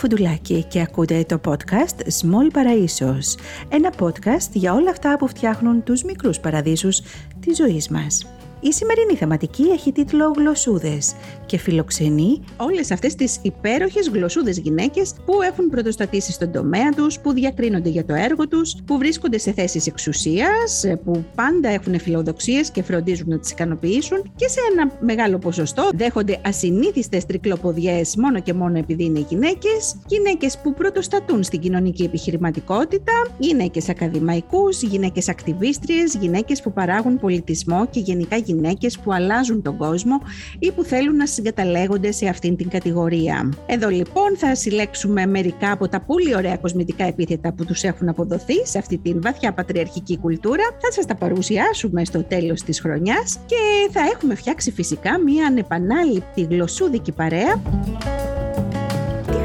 Γεωργία Φουντουλάκη και ακούτε το podcast Small Paraisos, ένα podcast για όλα αυτά που φτιάχνουν τους μικρούς παραδείσους της ζωής μας. Η σημερινή θεματική έχει τίτλο «Γλωσσούδες» και φιλοξενεί όλες αυτές τις υπέροχες γλωσσούδες γυναίκες που έχουν πρωτοστατήσει στον τομέα τους, που διακρίνονται για το έργο τους, που βρίσκονται σε θέσεις εξουσίας, που πάντα έχουν φιλοδοξίες και φροντίζουν να τις ικανοποιήσουν και σε ένα μεγάλο ποσοστό δέχονται ασυνήθιστες τρικλοποδιές μόνο και μόνο επειδή είναι γυναίκες, γυναίκες που πρωτοστατούν στην κοινωνική επιχειρηματικότητα, γυναίκες ακαδημαϊκούς, γυναίκες ακτιβίστριες, γυναίκες που παράγουν πολιτισμό και γενικά γυναίκες που αλλάζουν τον κόσμο ή που θέλουν να συγκαταλέγονται σε αυτήν την κατηγορία. Εδώ λοιπόν θα συλλέξουμε μερικά από τα πολύ ωραία κοσμητικά επίθετα που τους έχουν αποδοθεί σε αυτή την βαθιά πατριαρχική κουλτούρα. Θα σας τα παρουσιάσουμε στο τέλος της χρονιάς και θα έχουμε φτιάξει φυσικά μια ανεπανάληπτη γλωσσούδικη παρέα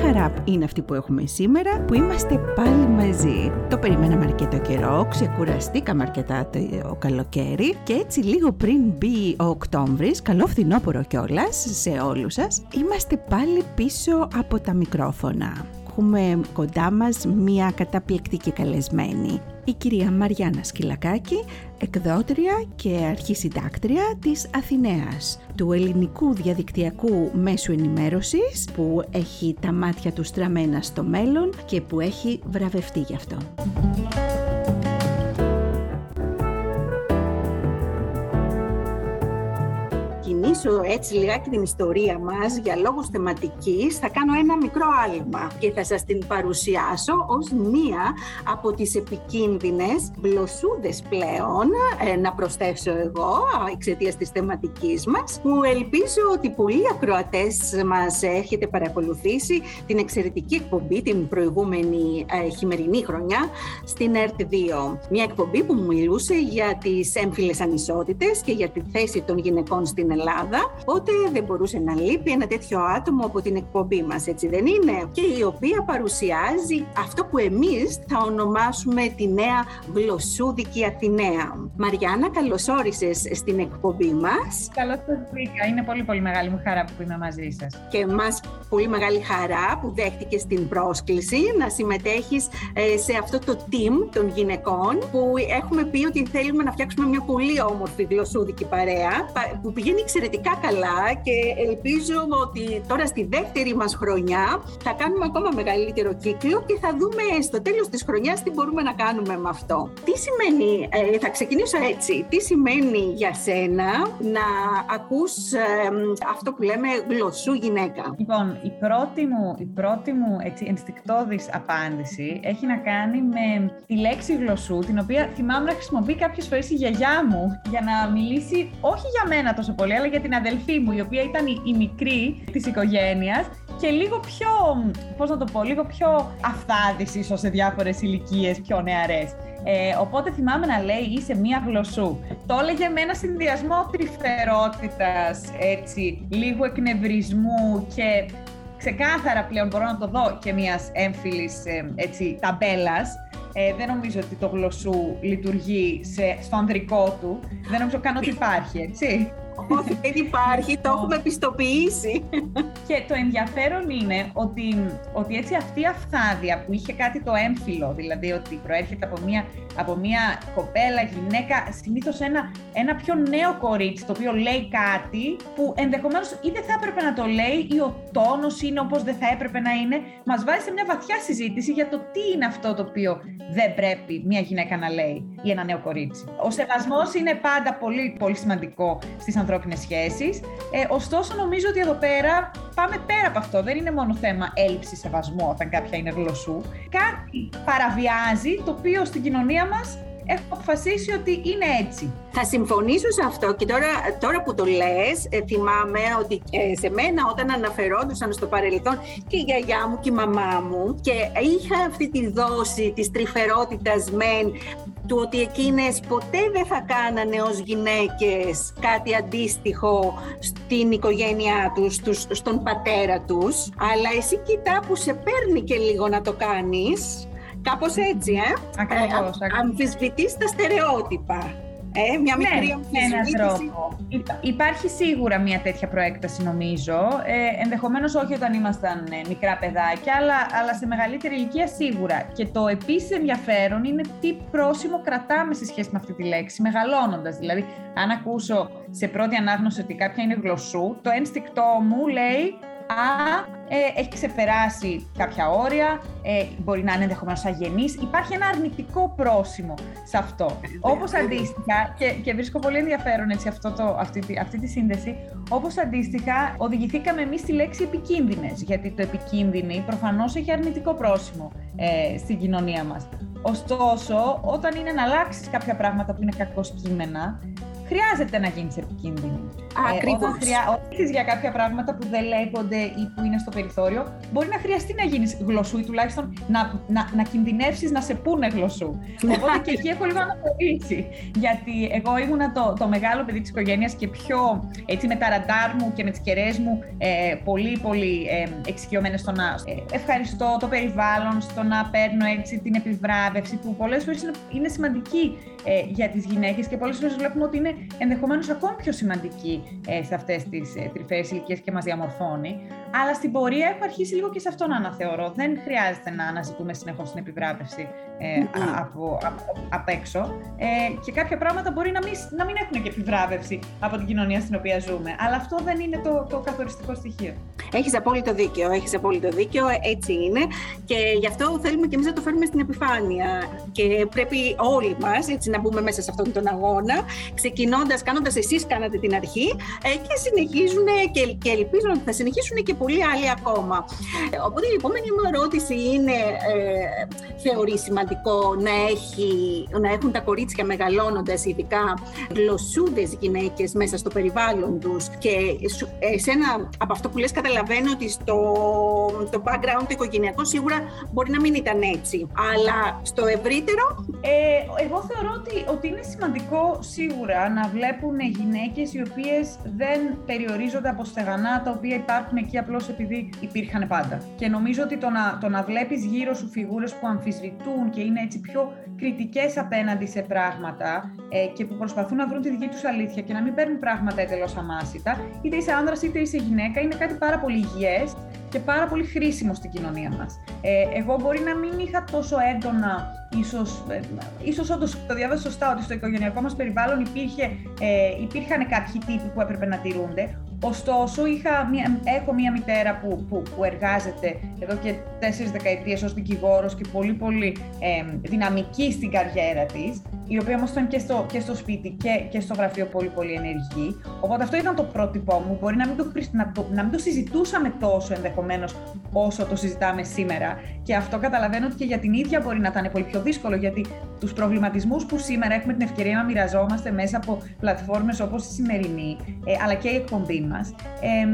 χαρά είναι αυτή που έχουμε σήμερα που είμαστε πάλι μαζί. Το περιμέναμε αρκετό καιρό, ξεκουραστήκαμε αρκετά το καλοκαίρι και έτσι λίγο πριν μπει ο Οκτώβρης, καλό φθινόπωρο κιόλας σε όλους σας, είμαστε πάλι πίσω από τα μικρόφωνα έχουμε κοντά μας μία καταπληκτική καλεσμένη, η κυρία Μαριάννα Σκυλακάκη, εκδότρια και αρχισυντάκτρια της Αθηναίας, του ελληνικού διαδικτυακού μέσου ενημέρωσης που έχει τα μάτια του στραμμένα στο μέλλον και που έχει βραβευτεί γι' αυτό. Ξεκινήσω έτσι λιγάκι την ιστορία μας για λόγους θεματικής, θα κάνω ένα μικρό άλμα και θα σας την παρουσιάσω ως μία από τις επικίνδυνες μπλοσούδες πλέον, ε, να προσθέσω εγώ, εξαιτίας της θεματικής μας, που ελπίζω ότι πολλοί ακροατές μας έχετε παρακολουθήσει την εξαιρετική εκπομπή την προηγούμενη ε, χειμερινή χρονιά στην ΕΡΤ2. Μια εκπομπή που μου μιλούσε για τις έμφυλες ανισότητες και για τη θέση των γυναικών στην Ελλάδα Ελλάδα, οπότε δεν μπορούσε να λείπει ένα τέτοιο άτομο από την εκπομπή μας, έτσι δεν είναι; Και η οποία παρουσιάζει αυτό που εμείς θα ονομάσουμε τη νέα γλωσσούδικη Αθηναία. Μαριάννα, καλώς όρισες στην εκπομπή μας. Καλώς σας βρήκα. Είναι πολύ πολύ μεγάλη μου χαρά που είμαι μαζί σας. Και εμά πολύ μεγάλη χαρά που δέχτηκες την πρόσκληση να συμμετέχεις ε, σε αυτό το team των γυναικών που έχουμε πει ότι θέλουμε να φτιάξουμε μια πολύ όμορφη γλωσσούδικη παρέα που πηγαίνει εξαιρετικά εξαιρετικά καλά και ελπίζω ότι τώρα στη δεύτερη μας χρονιά θα κάνουμε ακόμα μεγαλύτερο κύκλο και θα δούμε στο τέλος της χρονιάς τι μπορούμε να κάνουμε με αυτό. Τι σημαίνει, ε, θα ξεκινήσω έτσι, τι σημαίνει για σένα να ακούς αυτό που λέμε γλωσσού γυναίκα; Λοιπόν, η πρώτη μου, η πρώτη μου έτσι, ενστικτόδης απάντηση έχει να κάνει με τη λέξη γλωσσού, την οποία θυμάμαι να χρησιμοποιεί κάποιες φορές η γιαγιά μου για να μιλήσει όχι για μένα τόσο πολύ, αλλά για την αδελφή μου, η οποία ήταν η, μικρή της οικογένειας και λίγο πιο, πώς να το πω, λίγο πιο αυθάδης ίσως σε διάφορες ηλικίες πιο νεαρές. Ε, οπότε θυμάμαι να λέει είσαι μία γλωσσού. Το έλεγε με ένα συνδυασμό τρυφερότητας, έτσι, λίγο εκνευρισμού και ξεκάθαρα πλέον μπορώ να το δω και μιας έμφυλης ε, έτσι, ταμπέλας. Ε, δεν νομίζω ότι το γλωσσού λειτουργεί σε, στο ανδρικό του. Δεν νομίζω καν ότι υπάρχει, έτσι. Όχι, δεν υπάρχει, το έχουμε πιστοποιήσει. Και το ενδιαφέρον είναι ότι, ότι έτσι αυτή η αυθάδεια που είχε κάτι το έμφυλο, δηλαδή ότι προέρχεται από μια, από μια κοπέλα, γυναίκα, συνήθως ένα, ένα πιο νέο κορίτσι το οποίο λέει κάτι που ενδεχομένως ή δεν θα έπρεπε να το λέει ή ο τόνος είναι όπως δεν θα έπρεπε να είναι, μας βάζει σε μια βαθιά συζήτηση για το τι είναι αυτό το οποίο δεν πρέπει μια γυναίκα να λέει ή ένα νέο κορίτσι. Ο σεβασμός είναι πάντα πολύ, πολύ σημαντικό στις ανθρώπινες σχέσεις. Ε, ωστόσο, νομίζω ότι εδώ πέρα πάμε πέρα από αυτό. Δεν είναι μόνο θέμα έλλειψης σεβασμού όταν κάποια είναι γλωσσού. Κάτι παραβιάζει το οποίο στην κοινωνία μας έχω αποφασίσει ότι είναι έτσι. Θα συμφωνήσω σε αυτό και τώρα, τώρα που το λες, ε, θυμάμαι ότι ε, σε μένα όταν αναφερόντουσαν στο παρελθόν και η γιαγιά μου και η μαμά μου και είχα αυτή τη δόση της τρυφερότητας μεν του ότι εκείνες ποτέ δεν θα κάνανε ως γυναίκες κάτι αντίστοιχο στην οικογένειά τους, τους στον πατέρα τους, αλλά εσύ κοιτά που σε παίρνει και λίγο να το κάνεις Κάπως έτσι, ε. Ακριβώς. ε αμφισβητείς τα στερεότυπα. Ε, μια ναι, μικρή ναι, τρόπο. Υπάρχει σίγουρα μια τέτοια προέκταση νομίζω. Ε, ενδεχομένως όχι όταν ήμασταν ε, μικρά παιδάκια, αλλά, αλλά σε μεγαλύτερη ηλικία σίγουρα. Και το επίσης ενδιαφέρον είναι τι πρόσημο κρατάμε σε σχέση με αυτή τη λέξη, μεγαλώνοντας. Δηλαδή, αν ακούσω σε πρώτη ανάγνωση ότι κάποια είναι γλωσσού, το ένστικτό μου λέει Α, ε, έχει ξεπεράσει κάποια όρια, ε, μπορεί να είναι ενδεχομένως αγενή. Υπάρχει ένα αρνητικό πρόσημο σε αυτό. Ε, Όπως αντίστοιχα, και, και βρίσκω πολύ ενδιαφέρον έτσι, αυτό το, αυτή, αυτή τη σύνδεση, όπως αντίστοιχα οδηγηθήκαμε εμείς στη λέξη επικίνδυνες. Γιατί το επικίνδυνη προφανώς έχει αρνητικό πρόσημο ε, στην κοινωνία μας. Ωστόσο, όταν είναι να αλλάξεις κάποια πράγματα που είναι κακό κείμενα, χρειάζεται να γίνεις επικίνδυνη. Ακριβώς. Ε, χρειά... για κάποια πράγματα που δεν λέγονται ή που είναι στο περιθώριο, μπορεί να χρειαστεί να γίνεις γλωσσού ή τουλάχιστον να, να, να κινδυνεύσεις να σε πούνε γλωσσού. Οπότε και εκεί έχω λίγο αναπολύσει. Γιατί εγώ ήμουνα το, το μεγάλο παιδί της οικογένειας και πιο έτσι με τα ραντάρ μου και με τις κεραίες μου ε, πολύ πολύ ε, εξοικειωμένες στο να ε, ευχαριστώ το περιβάλλον, στο να παίρνω έτσι την επιβράβευση που πολλές φορές είναι, είναι σημαντική ε, για τις γυναίκες και πολλές φορές βλέπουμε ότι είναι ενδεχομένως ακόμη πιο σημαντική ε, σε αυτές τις ε, τρυφαίε ηλικίες και μας διαμορφώνει. Αλλά στην πορεία έχω αρχίσει λίγο και σε αυτό να αναθεωρώ. Δεν χρειάζεται να αναζητούμε συνεχώς την επιβράβευση ε, από, από, απ' έξω. Ε, και κάποια πράγματα μπορεί να μην, να μην έχουν και επιβράβευση από την κοινωνία στην οποία ζούμε. Αλλά αυτό δεν είναι το, το καθοριστικό στοιχείο. Έχεις απόλυτο δίκιο. Έχεις απόλυτο δίκιο. Έτσι είναι. Και γι' αυτό θέλουμε και εμείς να το φέρουμε στην επιφάνεια. Και πρέπει όλοι μας να μπούμε μέσα σε αυτόν τον αγώνα, ξεκινώντας, κάνοντας εσείς κάνατε την αρχή ε, και συνεχίζουν και, και ελπίζω ότι θα συνεχίσουν και πολλοί άλλοι ακόμα. Ε, οπότε η επόμενη μου ερώτηση είναι, ε, θεωρείς σημαντικό να, έχει, να έχουν τα κορίτσια μεγαλώνοντας ειδικά γλωσσούδες γυναίκες μέσα στο περιβάλλον τους και εσένα από αυτό που λες καταλαβαίνω ότι στο το background το οικογενειακό σίγουρα μπορεί να μην ήταν έτσι, αλλά στο ευρύτερο... Ε, εγώ θεωρώ ότι, ότι είναι σημαντικό σίγουρα να βλέπουν γυναίκες οι οποίες δεν περιορίζονται από στεγανά τα οποία υπάρχουν εκεί απλώς επειδή υπήρχαν πάντα. Και νομίζω ότι το να, το να βλέπεις γύρω σου φιγούρες που αμφισβητούν και είναι έτσι πιο κριτικές απέναντι σε πράγματα ε, και που προσπαθούν να βρουν τη δική τους αλήθεια και να μην παίρνουν πράγματα εντελώς αμάσιτα, είτε είσαι άνδρας είτε είσαι γυναίκα, είναι κάτι πάρα πολύ υγιές και πάρα πολύ χρήσιμο στην κοινωνία μας. Ε, εγώ μπορεί να μην είχα τόσο έντονα, ίσως, ε, ίσως όντως το διάβασα σωστά, ότι στο οικογενειακό μας περιβάλλον υπήρχε, ε, υπήρχαν κάποιοι τύποι που έπρεπε να τηρούνται, Ωστόσο, είχα μια, έχω μία μητέρα που, που, που εργάζεται εδώ και τέσσερις δεκαετίες ως δικηγόρος και πολύ πολύ ε, δυναμική στην καριέρα της, η οποία όμως ήταν και στο, και στο σπίτι και, και στο γραφείο πολύ πολύ ενεργή. Οπότε αυτό ήταν το πρότυπό μου. Μπορεί να μην το, να το, να μην το συζητούσαμε τόσο ενδεχομένως όσο το συζητάμε σήμερα. Και αυτό καταλαβαίνω ότι και για την ίδια μπορεί να ήταν πολύ πιο δύσκολο, γιατί τους προβληματισμούς που σήμερα έχουμε την ευκαιρία να μοιραζόμαστε μέσα από πλατφόρμες όπως η σημερινή, ε, αλλά και η εκπομπή μας, ε,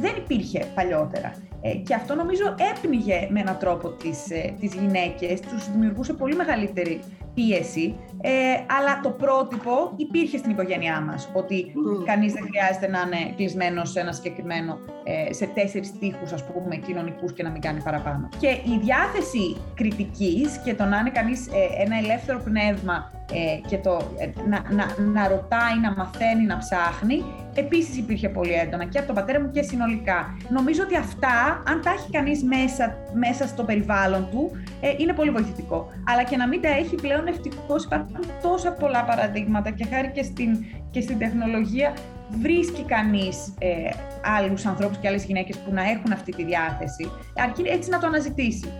δεν υπήρχε παλιότερα. Ε, και αυτό νομίζω έπνιγε με έναν τρόπο τις, ε, τις γυναίκες, τους δημιουργούσε πολύ μεγαλύτερη πίεση, ε, αλλά το πρότυπο υπήρχε στην οικογένειά μας, ότι mm. κανείς δεν χρειάζεται να είναι κλεισμένος σε ένα συγκεκριμένο, ε, σε τέσσερις τείχους ας πούμε κοινωνικούς και να μην κάνει παραπάνω. Και η διάθεση κριτικής και το να είναι κανείς ε, ένα ελεύθερο πνεύμα ε, και το ε, να, να, να ρωτάει, να μαθαίνει, να ψάχνει, επίσης υπήρχε πολύ έντονα και από τον πατέρα μου και συνολικά. Νομίζω ότι αυτά, αν τα έχει κανείς μέσα, μέσα στο περιβάλλον του, ε, είναι πολύ βοηθητικό. Αλλά και να μην τα έχει πλέον ευτυχώς υπάρχουν τόσα πολλά παραδείγματα και χάρη και στην, και στην τεχνολογία βρίσκει κανείς ε, άλλους ανθρώπους και άλλες γυναίκες που να έχουν αυτή τη διάθεση, αρκεί έτσι να το αναζητήσει.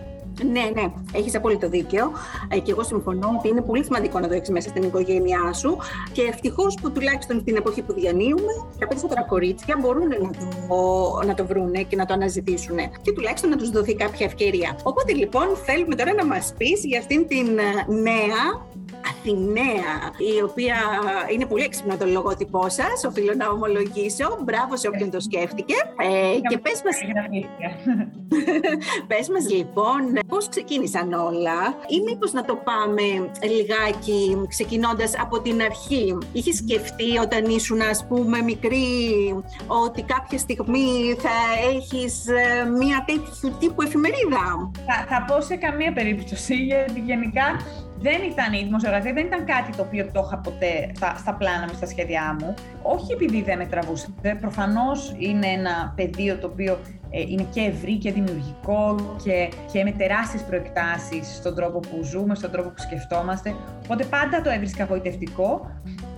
Ναι, ναι, έχεις απόλυτο δίκιο. Ε, και εγώ συμφωνώ ότι είναι πολύ σημαντικό να το έχεις μέσα στην οικογένειά σου. Και ευτυχώς που τουλάχιστον στην εποχή που διανύουμε, τα περισσότερα κορίτσια μπορούν να το, να το βρούνε και να το αναζητήσουν. Και τουλάχιστον να τους δοθεί κάποια ευκαιρία. Οπότε λοιπόν, θέλουμε τώρα να μας πεις για αυτήν την ε, νέα Αθηναία, η οποία είναι πολύ έξυπνο το λογότυπό σας, οφείλω να ομολογήσω. Μπράβο σε όποιον το σκέφτηκε. Ε, και πες μα. πες μας λοιπόν, πώς ξεκίνησαν όλα, ή μήπως να το πάμε λιγάκι ξεκινώντας από την αρχή. Είχες σκεφτεί όταν ήσουν, ας πούμε, μικρή, ότι κάποια στιγμή θα έχεις ε, μία τέτοιου τύπου εφημερίδα; Θα, θα πω σε καμία περίπτωση, γιατί γενικά δεν ήταν η δημοσιογραφία, δεν ήταν κάτι το οποίο το είχα ποτέ στα, στα πλάνα μου, στα σχέδιά μου. Όχι επειδή δεν με τραβούσε. Προφανώς είναι ένα πεδίο το οποίο ε, είναι και ευρύ και δημιουργικό και, και με τεράστιες προεκτάσεις στον τρόπο που ζούμε, στον τρόπο που σκεφτόμαστε. Οπότε πάντα το έβρισκα βοητευτικό,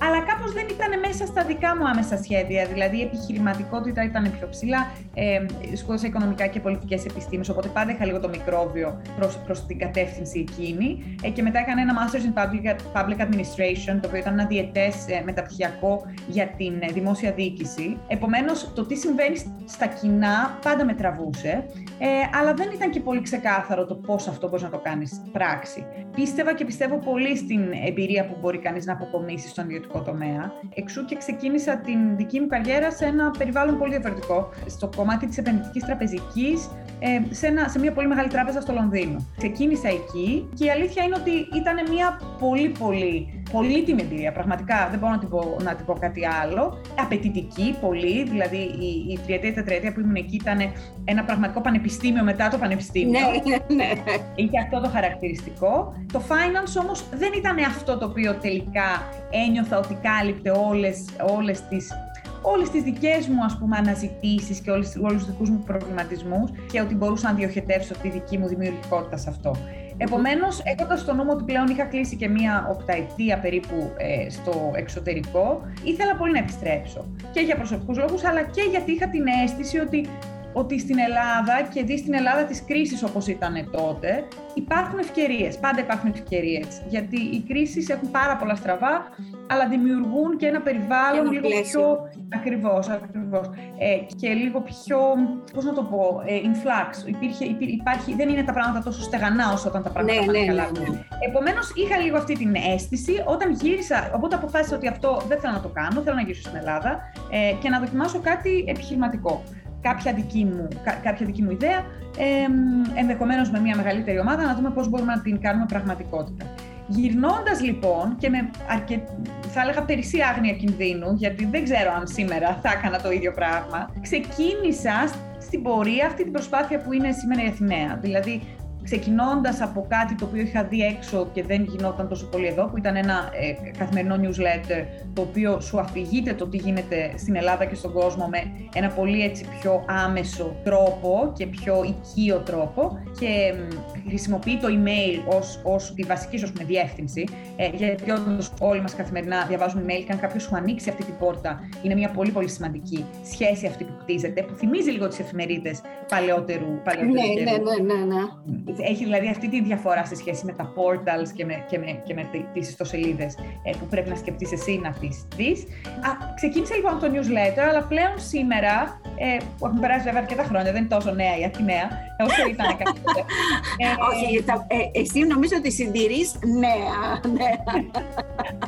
αλλά κάπως δεν ήταν μέσα στα δικά μου άμεσα σχέδια. Δηλαδή η επιχειρηματικότητα ήταν πιο ψηλά. Ε, σπούδασα οικονομικά και πολιτικές επιστήμες, οπότε πάντα είχα λίγο το μικρόβιο προς την κατεύθυνση εκείνη. Ε, και μετά έκανα ένα Masters in Public, Public Administration, το οποίο ήταν ένα διαιτέ ε, μεταπτυχιακό για την ε, δημόσια διοίκηση. Επομένως, το τι συμβαίνει στα κοινά πάντα με τραβούσε, ε, αλλά δεν ήταν και πολύ ξεκάθαρο το πώς αυτό μπορείς να το κάνεις πράξη. Πίστευα και πιστεύω πολύ στην εμπειρία που μπορεί κανείς να αποκομίσει στον ιδιωτικό τομέα. Εξού και ξεκίνησα την δική μου καριέρα σε ένα περιβάλλον πολύ διαφορετικό. Στο κομμάτι της επενδυτικής τραπεζικής, ε, σε, σε μια πολύ μεγάλη τράπεζα στο Λονδίνο. Ξεκίνησα εκεί και η αλήθεια είναι ότι ήταν μια πολύ πολύ πολύτιμη εμπειρία, πραγματικά δεν μπορώ να την πω, να την πω κάτι άλλο. Απαιτητική, πολύ, δηλαδή η, η τριετία η τετραετία που ήμουν εκεί ήταν ένα πραγματικό πανεπιστήμιο μετά το πανεπιστήμιο. Ναι, ναι, ναι. Είχε αυτό το χαρακτηριστικό. Το finance όμως δεν ήταν αυτό το οποίο τελικά ένιωθα ότι κάλυπτε όλες, όλες τις όλες τις δικές μου ας πούμε αναζητήσεις και όλες, όλους τους δικούς μου προβληματισμούς και ότι μπορούσα να διοχετεύσω τη δική μου δημιουργικότητα σε αυτό. Επομένως, έχοντας στο νου ότι πλέον είχα κλείσει και μία οκταετία περίπου ε, στο εξωτερικό, ήθελα πολύ να επιστρέψω. Και για προσωπικούς λόγους, αλλά και γιατί είχα την αίσθηση ότι ότι στην Ελλάδα και δει στην Ελλάδα της κρίσης όπως ήταν τότε, υπάρχουν ευκαιρίες, πάντα υπάρχουν ευκαιρίες, γιατί οι κρίσεις έχουν πάρα πολλά στραβά, αλλά δημιουργούν και ένα περιβάλλον ένα λίγο πιο... Ακριβώς, ακριβώς. Ε, και λίγο πιο, πώς να το πω, ε, influx. Υπήρχε, υπάρχει, δεν είναι τα πράγματα τόσο στεγανά όσο όταν τα πράγματα ναι, πάνε ναι, καλά. Ναι, ναι. Επομένως, είχα λίγο αυτή την αίσθηση όταν γύρισα, οπότε αποφάσισα ότι αυτό δεν θέλω να το κάνω, θέλω να γυρίσω στην Ελλάδα ε, και να δοκιμάσω κάτι επιχειρηματικό κάποια δική μου, κάποια δική μου ιδέα, ε, ενδεχομένως με μια μεγαλύτερη ομάδα, να δούμε πώς μπορούμε να την κάνουμε πραγματικότητα. Γυρνώντας λοιπόν και με αρκε... θα έλεγα περισσή άγνοια κινδύνου, γιατί δεν ξέρω αν σήμερα θα έκανα το ίδιο πράγμα, ξεκίνησα στην πορεία αυτή την προσπάθεια που είναι σήμερα η Αθηναία. Δηλαδή ξεκινώντας από κάτι το οποίο είχα δει έξω και δεν γινόταν τόσο πολύ εδώ, που ήταν ένα ε, καθημερινό newsletter, το οποίο σου αφηγείται το τι γίνεται στην Ελλάδα και στον κόσμο με ένα πολύ έτσι πιο άμεσο τρόπο και πιο οικείο τρόπο και χρησιμοποιεί το email ως, ως τη βασική σου με διεύθυνση, ε, γιατί όντως όλοι μας καθημερινά διαβάζουμε email και αν κάποιος σου ανοίξει αυτή την πόρτα, είναι μια πολύ πολύ σημαντική σχέση αυτή που χτίζεται, που θυμίζει λίγο τις εφημερίδες παλαιότερου, παλαιότερου ναι, ναι, ναι, ναι, ναι. Έχει δηλαδή αυτή τη διαφορά σε σχέση με τα portals και με, και με, και με τις ιστοσελίδες ε, που πρέπει να σκεφτείς εσύ να τις δεις. ξεκίνησε λοιπόν το newsletter, αλλά πλέον σήμερα, ε, που έχουν περάσει βέβαια αρκετά χρόνια, δεν είναι τόσο νέα η Αθηναία, όσο ήταν κάποτε. ε, Όχι, θα, ε, εσύ νομίζω ότι συντηρείς νέα.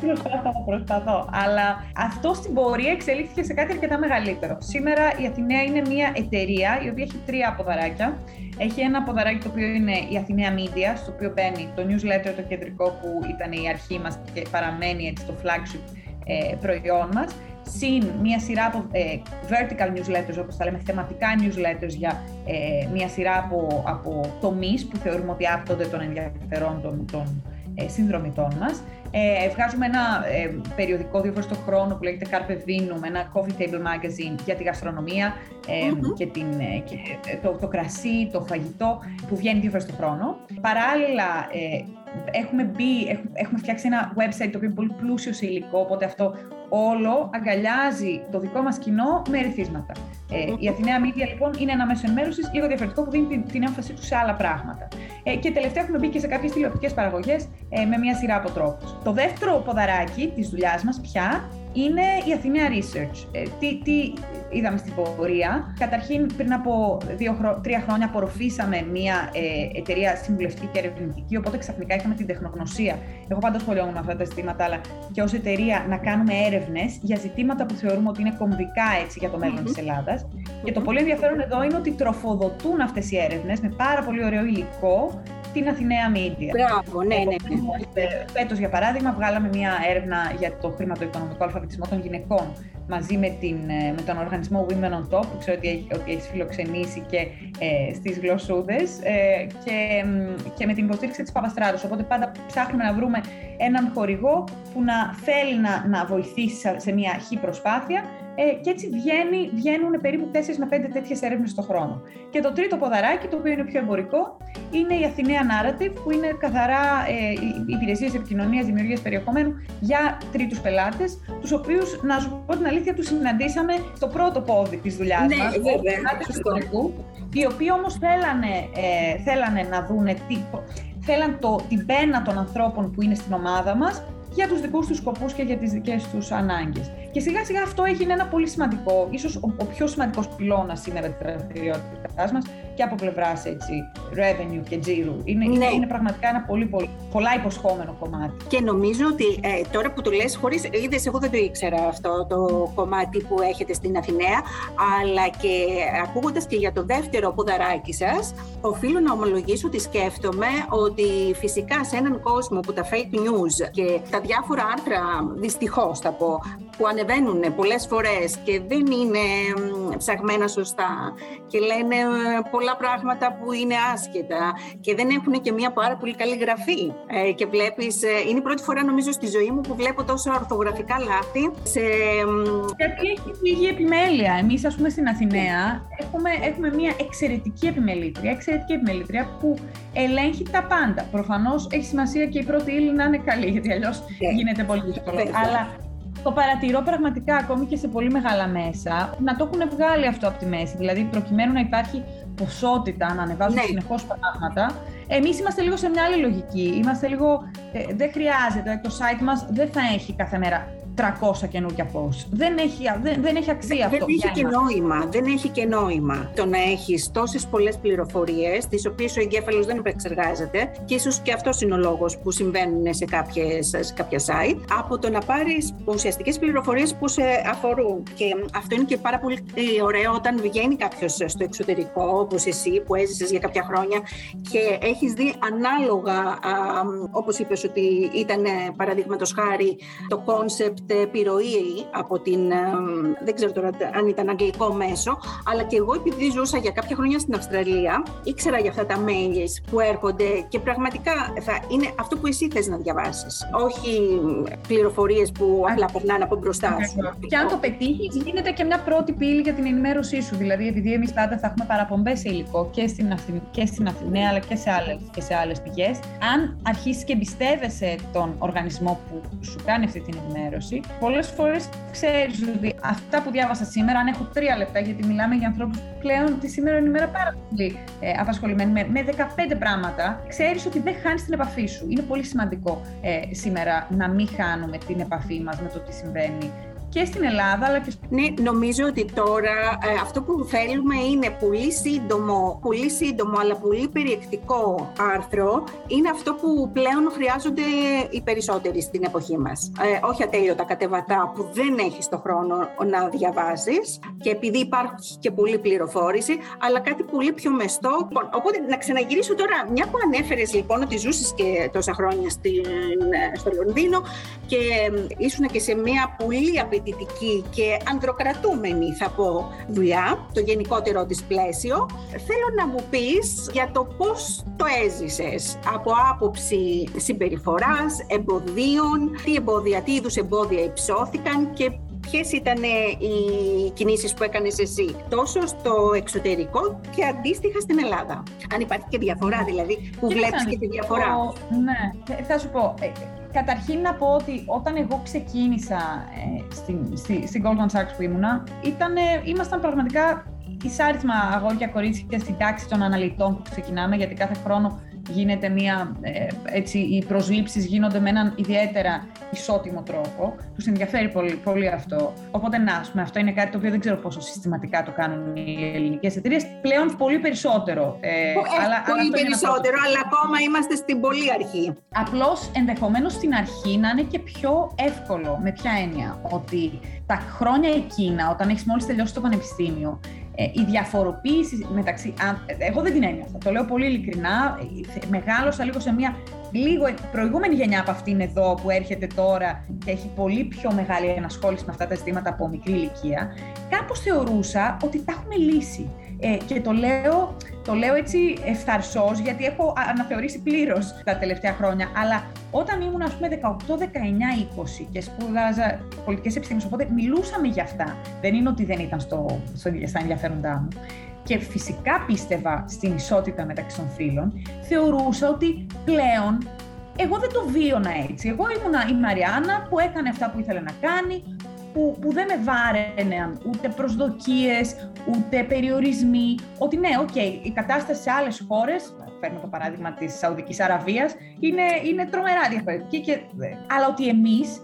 προσπαθώ, προσπαθώ. Αλλά αυτό στην πορεία εξελίχθηκε σε κάτι αρκετά μεγαλύτερο. Σήμερα η Αθηναία είναι μια εταιρεία η οποία έχει τρία ποδαράκια. Έχει ένα ποδαράκι το οποίο είναι η Αθηναία Media, στο οποίο μπαίνει το newsletter το κεντρικό που ήταν η αρχή μας και παραμένει έτσι το flagship ε, προϊόν μας, συν μια σειρά από ε, vertical newsletters, όπως τα λέμε, θεματικά newsletters για ε, μια σειρά από, από τομείς που θεωρούμε ότι άπτονται των ενδιαφερών των, των ε, συνδρομητών μας. Ε, βγάζουμε ένα ε, περιοδικό δύο φορές το χρόνο που λέγεται Carpe Vinum, ένα coffee table magazine για τη γαστρονομία ε, και, την, ε, και το, το κρασί, το φαγητό που βγαίνει δύο φορές το χρόνο. Παράλληλα, ε, έχουμε μπει, έχουμε, έχουμε φτιάξει ένα website το οποίο είναι πολύ πλούσιο σε υλικό, οπότε αυτό όλο αγκαλιάζει το δικό μας κοινό με ερεθίσματα. Ε, η Αθηναία Media λοιπόν είναι ένα μέσο ενημέρωσης λίγο διαφορετικό που δίνει την, την έμφασή τους σε άλλα πράγματα. Ε, και τελευταία έχουμε μπει και σε κάποιες τηλεοπτικές παραγωγές ε, με μια σειρά από τρόπους. Το δεύτερο ποδαράκι της δουλειάς μας πια είναι η Αθηναία Research. Ε, τι, τι είδαμε στην πορεία. Καταρχήν, πριν από δύο, τρία χρόνια απορροφήσαμε μια ε, εταιρεία συμβουλευτική και ερευνητική, οπότε ξαφνικά είχαμε την τεχνογνωσία. Εγώ πάντα ασχολιόμουν με αυτά τα ζητήματα, αλλά και ως εταιρεία να κάνουμε έρευνες για ζητήματα που θεωρούμε ότι είναι κομβικά έτσι για το μέλλον mm-hmm. της Ελλάδας. Και το πολύ ενδιαφέρον εδώ είναι ότι τροφοδοτούν αυτές οι έρευνες με πάρα πολύ ωραίο υλικό την Αθηναία Media. Μπράβο, ναι, ναι. ναι. Φέτος, για παράδειγμα, βγάλαμε μια έρευνα για το χρηματοοικονομικό αλφαβητισμό των γυναικών μαζί με, την, ε, με τον οργανισμό Women on Top, που ξέρω ότι έχει, ότι έχεις φιλοξενήσει και ε, στις γλωσσούδες ε, και, και με την υποστήριξη της Παπαστράτος. Οπότε πάντα ψάχνουμε να βρούμε έναν χορηγό που να θέλει να, να βοηθήσει σε μια χή προσπάθεια ε, και έτσι βγαίνει, βγαίνουν περίπου 4 με 5 τέτοιες έρευνες το χρόνο. Και το τρίτο ποδαράκι, το οποίο είναι πιο εμπορικό, είναι η Αθηναία Narrative, που είναι καθαρά ε, υπηρεσίες επικοινωνίας, δημιουργία περιεχομένου για τρίτους πελάτες, τους οποίους, να σου πω την αλήθεια, τους συναντήσαμε στο πρώτο πόδι της δουλειάς ναι, μας. Οι οποίοι όμως θέλανε, ε, θέλανε να δούνε τι, θέλαν το, την πένα των ανθρώπων που είναι στην ομάδα μας για τους δικούς τους σκοπούς και για τις δικές τους ανάγκες. Και σιγά σιγά αυτό έγινε ένα πολύ σημαντικό, ίσως ο, ο πιο σημαντικός πυλώνας σήμερα της δραστηριότητάς μας και από πλευράς revenue και τζίρου. Είναι, ναι. είναι, πραγματικά ένα πολύ, πολύ πολλά υποσχόμενο κομμάτι. Και νομίζω ότι ε, τώρα που το λες, χωρίς, είδες, εγώ δεν το ήξερα αυτό το κομμάτι που έχετε στην Αθηναία, αλλά και ακούγοντας και για το δεύτερο ποδαράκι σας, οφείλω να ομολογήσω ότι σκέφτομαι ότι φυσικά σε έναν κόσμο που τα fake news και τα διάφορα άρθρα, δυστυχώς θα πω, που ανεβαίνουν πολλές φορές και δεν είναι ψαγμένα σωστά και λένε ε, πολλά πράγματα που είναι άσχετα και δεν έχουν και μια πάρα πολύ καλή γραφή. Ε, και βλέπεις, ε, είναι η πρώτη φορά νομίζω στη ζωή μου που βλέπω τόσα ορθογραφικά λάθη. Σε... Γιατί έχει λίγη επιμέλεια. Εμείς ας πούμε στην Αθηναία έχουμε, έχουμε μια εξαιρετική επιμελήτρια, εξαιρετική επιμελήτρια που ελέγχει τα πάντα. Προφανώς έχει σημασία και η πρώτη ύλη να είναι καλή, γιατί αλλιώς ναι. γίνεται πολύ δύσκολο. Αλλά το παρατηρώ πραγματικά ακόμη και σε πολύ μεγάλα μέσα να το έχουν βγάλει αυτό από τη μέση. Δηλαδή, προκειμένου να υπάρχει ποσότητα, να ανεβάζουν ναι. συνεχώς πράγματα. Εμείς είμαστε λίγο σε μια άλλη λογική. Είμαστε λίγο. Ε, δεν χρειάζεται. Το site μας δεν θα έχει κάθε μέρα 300 καινούργια posts. Δεν έχει, δεν, δεν έχει αξία αυτό. Δεν έχει και νόημα. Δεν έχει και νόημα το να έχεις τόσες πολλές πληροφορίες, τις οποίες ο εγκέφαλος δεν επεξεργάζεται, και ίσως και αυτός είναι ο λόγος που συμβαίνουν σε, κάποιες, σε κάποια site, από το να πάρεις ουσιαστικές πληροφορίες που σε αφορούν. Και αυτό είναι και πάρα πολύ ωραίο όταν βγαίνει κάποιος στο εξωτερικό, όπως εσύ που έζησες για κάποια χρόνια και έχεις δει ανάλογα, όπως είπες ότι ήταν παραδείγματος χάρη το concept επιρροή από την, ε, δεν ξέρω τώρα αν ήταν αγγλικό μέσο, αλλά και εγώ επειδή ζούσα για κάποια χρόνια στην Αυστραλία, ήξερα για αυτά τα mails που έρχονται και πραγματικά θα είναι αυτό που εσύ θες να διαβάσεις, όχι πληροφορίες που απλά περνάνε από μπροστά σου. Και αν το πετύχεις, γίνεται και μια πρώτη πύλη για την ενημέρωσή σου. Δηλαδή, επειδή εμείς πάντα θα έχουμε παραπομπές σε υλικό και στην, Αθη... και στην Αθηναία, αλλά και σε άλλε και σε άλλες πηγές, αν αρχίσεις και εμπιστεύεσαι τον οργανισμό που σου κάνει αυτή την ενημέρωση, Πολλές Πολλές φορές ξέρεις ότι αυτά που διάβασα σήμερα, αν έχω τρία λεπτά, γιατί μιλάμε για ανθρώπους που πλέον τη σήμερα είναι ημέρα πάρα πολύ ε, απασχολημένοι με, με 15 πράγματα, ξέρεις ότι δεν χάνεις την επαφή σου. Είναι πολύ σημαντικό ε, σήμερα να μην χάνουμε την επαφή μας με το τι συμβαίνει και στην Ελλάδα αλλά και στο... Ναι, νομίζω ότι τώρα ε, αυτό που θέλουμε είναι πολύ σύντομο, πολύ σύντομο αλλά πολύ περιεκτικό άρθρο. Είναι αυτό που πλέον χρειάζονται οι περισσότεροι στην εποχή μας. Ε, όχι ατέλειωτα κατεβατά που δεν έχεις το χρόνο να διαβάζεις και επειδή υπάρχει και πολλή πληροφόρηση, αλλά κάτι πολύ πιο μεστό. Λοιπόν, οπότε να ξαναγυρίσω τώρα, μια που ανέφερες λοιπόν ότι ζούσες και τόσα χρόνια στην, ε, στο Λονδίνο και ήσουν και σε μια πολύ απαιτητική και ανδροκρατούμενη θα πω δουλειά, το γενικότερο της πλαίσιο. Θέλω να μου πεις για το πώς το έζησες από άποψη συμπεριφοράς, εμποδίων, τι εμπόδια, τι είδους εμπόδια υψώθηκαν και ποιες ήταν οι κινήσεις που έκανες εσύ τόσο στο εξωτερικό και αντίστοιχα στην Ελλάδα. Αν υπάρχει και διαφορά δηλαδή, που βλέπεις και τη διαφορά. Ναι, θα σου πω, ε, Καταρχήν να πω ότι όταν εγώ ξεκίνησα ε, στην, στη, στην Goldman Sachs που ήμουνα, ήτανε, ήμασταν πραγματικά εισάριθμα αγόρια κορίτσια στην τάξη των αναλυτών που ξεκινάμε, γιατί κάθε χρόνο γίνεται μία, ε, έτσι, οι προσλήψεις γίνονται με έναν ιδιαίτερα ισότιμο τρόπο. Τους ενδιαφέρει πολύ, πολύ αυτό. Οπότε, να, πούμε, αυτό είναι κάτι το οποίο δεν ξέρω πόσο συστηματικά το κάνουν οι ελληνικές εταιρείες. Πλέον πολύ περισσότερο. Ε, αλλά, πολύ περισσότερο, αλλά ακόμα είμαστε στην πολύ αρχή. Απλώς ενδεχομένως στην αρχή να είναι και πιο εύκολο. Με ποια έννοια, ότι τα χρόνια εκείνα, όταν έχεις μόλις τελειώσει το πανεπιστήμιο, ε, η διαφοροποίηση μεταξύ. Εγώ δεν την ένιωθα. Το λέω πολύ ειλικρινά. Μεγάλωσα λίγο σε μια λίγο προηγούμενη γενιά από αυτήν εδώ που έρχεται τώρα και έχει πολύ πιο μεγάλη ενασχόληση με αυτά τα ζητήματα από μικρή ηλικία, κάπως θεωρούσα ότι τα έχουμε λύσει. Ε, και το λέω, το λέω έτσι ευθαρσός, γιατί έχω αναθεωρήσει πλήρως τα τελευταία χρόνια. Αλλά όταν ήμουν, ας πούμε, 18, 19, 20 και σπούδαζα πολιτικές επιστήμες, οπότε μιλούσαμε για αυτά. Δεν είναι ότι δεν ήταν στο, στο, στα ενδιαφέροντά μου. Και φυσικά πίστευα στην ισότητα μεταξύ των φύλων. Θεωρούσα ότι πλέον εγώ δεν το βίωνα έτσι. Εγώ ήμουνα η Μαριάννα που έκανε αυτά που ήθελε να κάνει, που, που δεν με βάραινε ούτε προσδοκίες, ούτε περιορισμοί. Ότι ναι, okay, η κατάσταση σε άλλες χώρες, παίρνω το παράδειγμα της Σαουδικής Αραβίας, είναι, είναι τρομερά διαφορετική. Και, αλλά ότι εμείς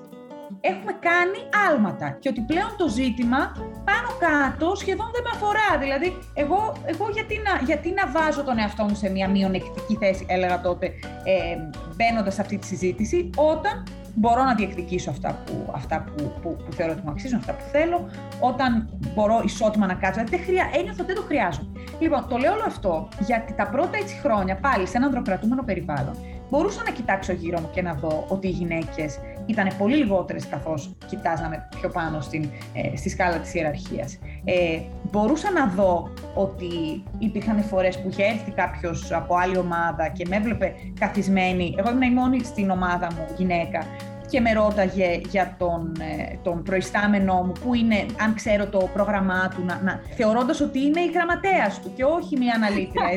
έχουμε κάνει άλματα και ότι πλέον το ζήτημα πάνω κάτω σχεδόν δεν με αφορά. Δηλαδή, εγώ, εγώ γιατί, να, γιατί να βάζω τον εαυτό μου σε μια μειονεκτική θέση, έλεγα τότε, ε, μπαίνοντας σε αυτή τη συζήτηση, όταν μπορώ να διεκδικήσω αυτά που, αυτά που, που, που θεωρώ ότι μου αξίζουν, αυτά που θέλω, όταν μπορώ ισότιμα να κάτσω. Δηλαδή, δεν χρειά, ένιωθω ότι δεν το χρειάζομαι. Λοιπόν, το λέω όλο αυτό γιατί τα πρώτα έτσι χρόνια, πάλι σε ένα ανδροκρατούμενο περιβάλλον, μπορούσα να κοιτάξω γύρω μου και να δω ότι οι γυναίκες ήταν πολύ λιγότερες καθώς κοιτάζαμε πιο πάνω στην, ε, στη σκάλα της ιεραρχίας. Ε, μπορούσα να δω ότι υπήρχαν φορές που είχε έρθει κάποιος από άλλη ομάδα και με έβλεπε καθισμένη. Εγώ ήμουν η μόνη στην ομάδα μου γυναίκα και με ρώταγε για τον, ε, τον προϊστάμενό μου, που είναι, αν ξέρω το πρόγραμμά του, να, να, θεωρώντας ότι είναι η γραμματέας του και όχι μια αναλύτρια.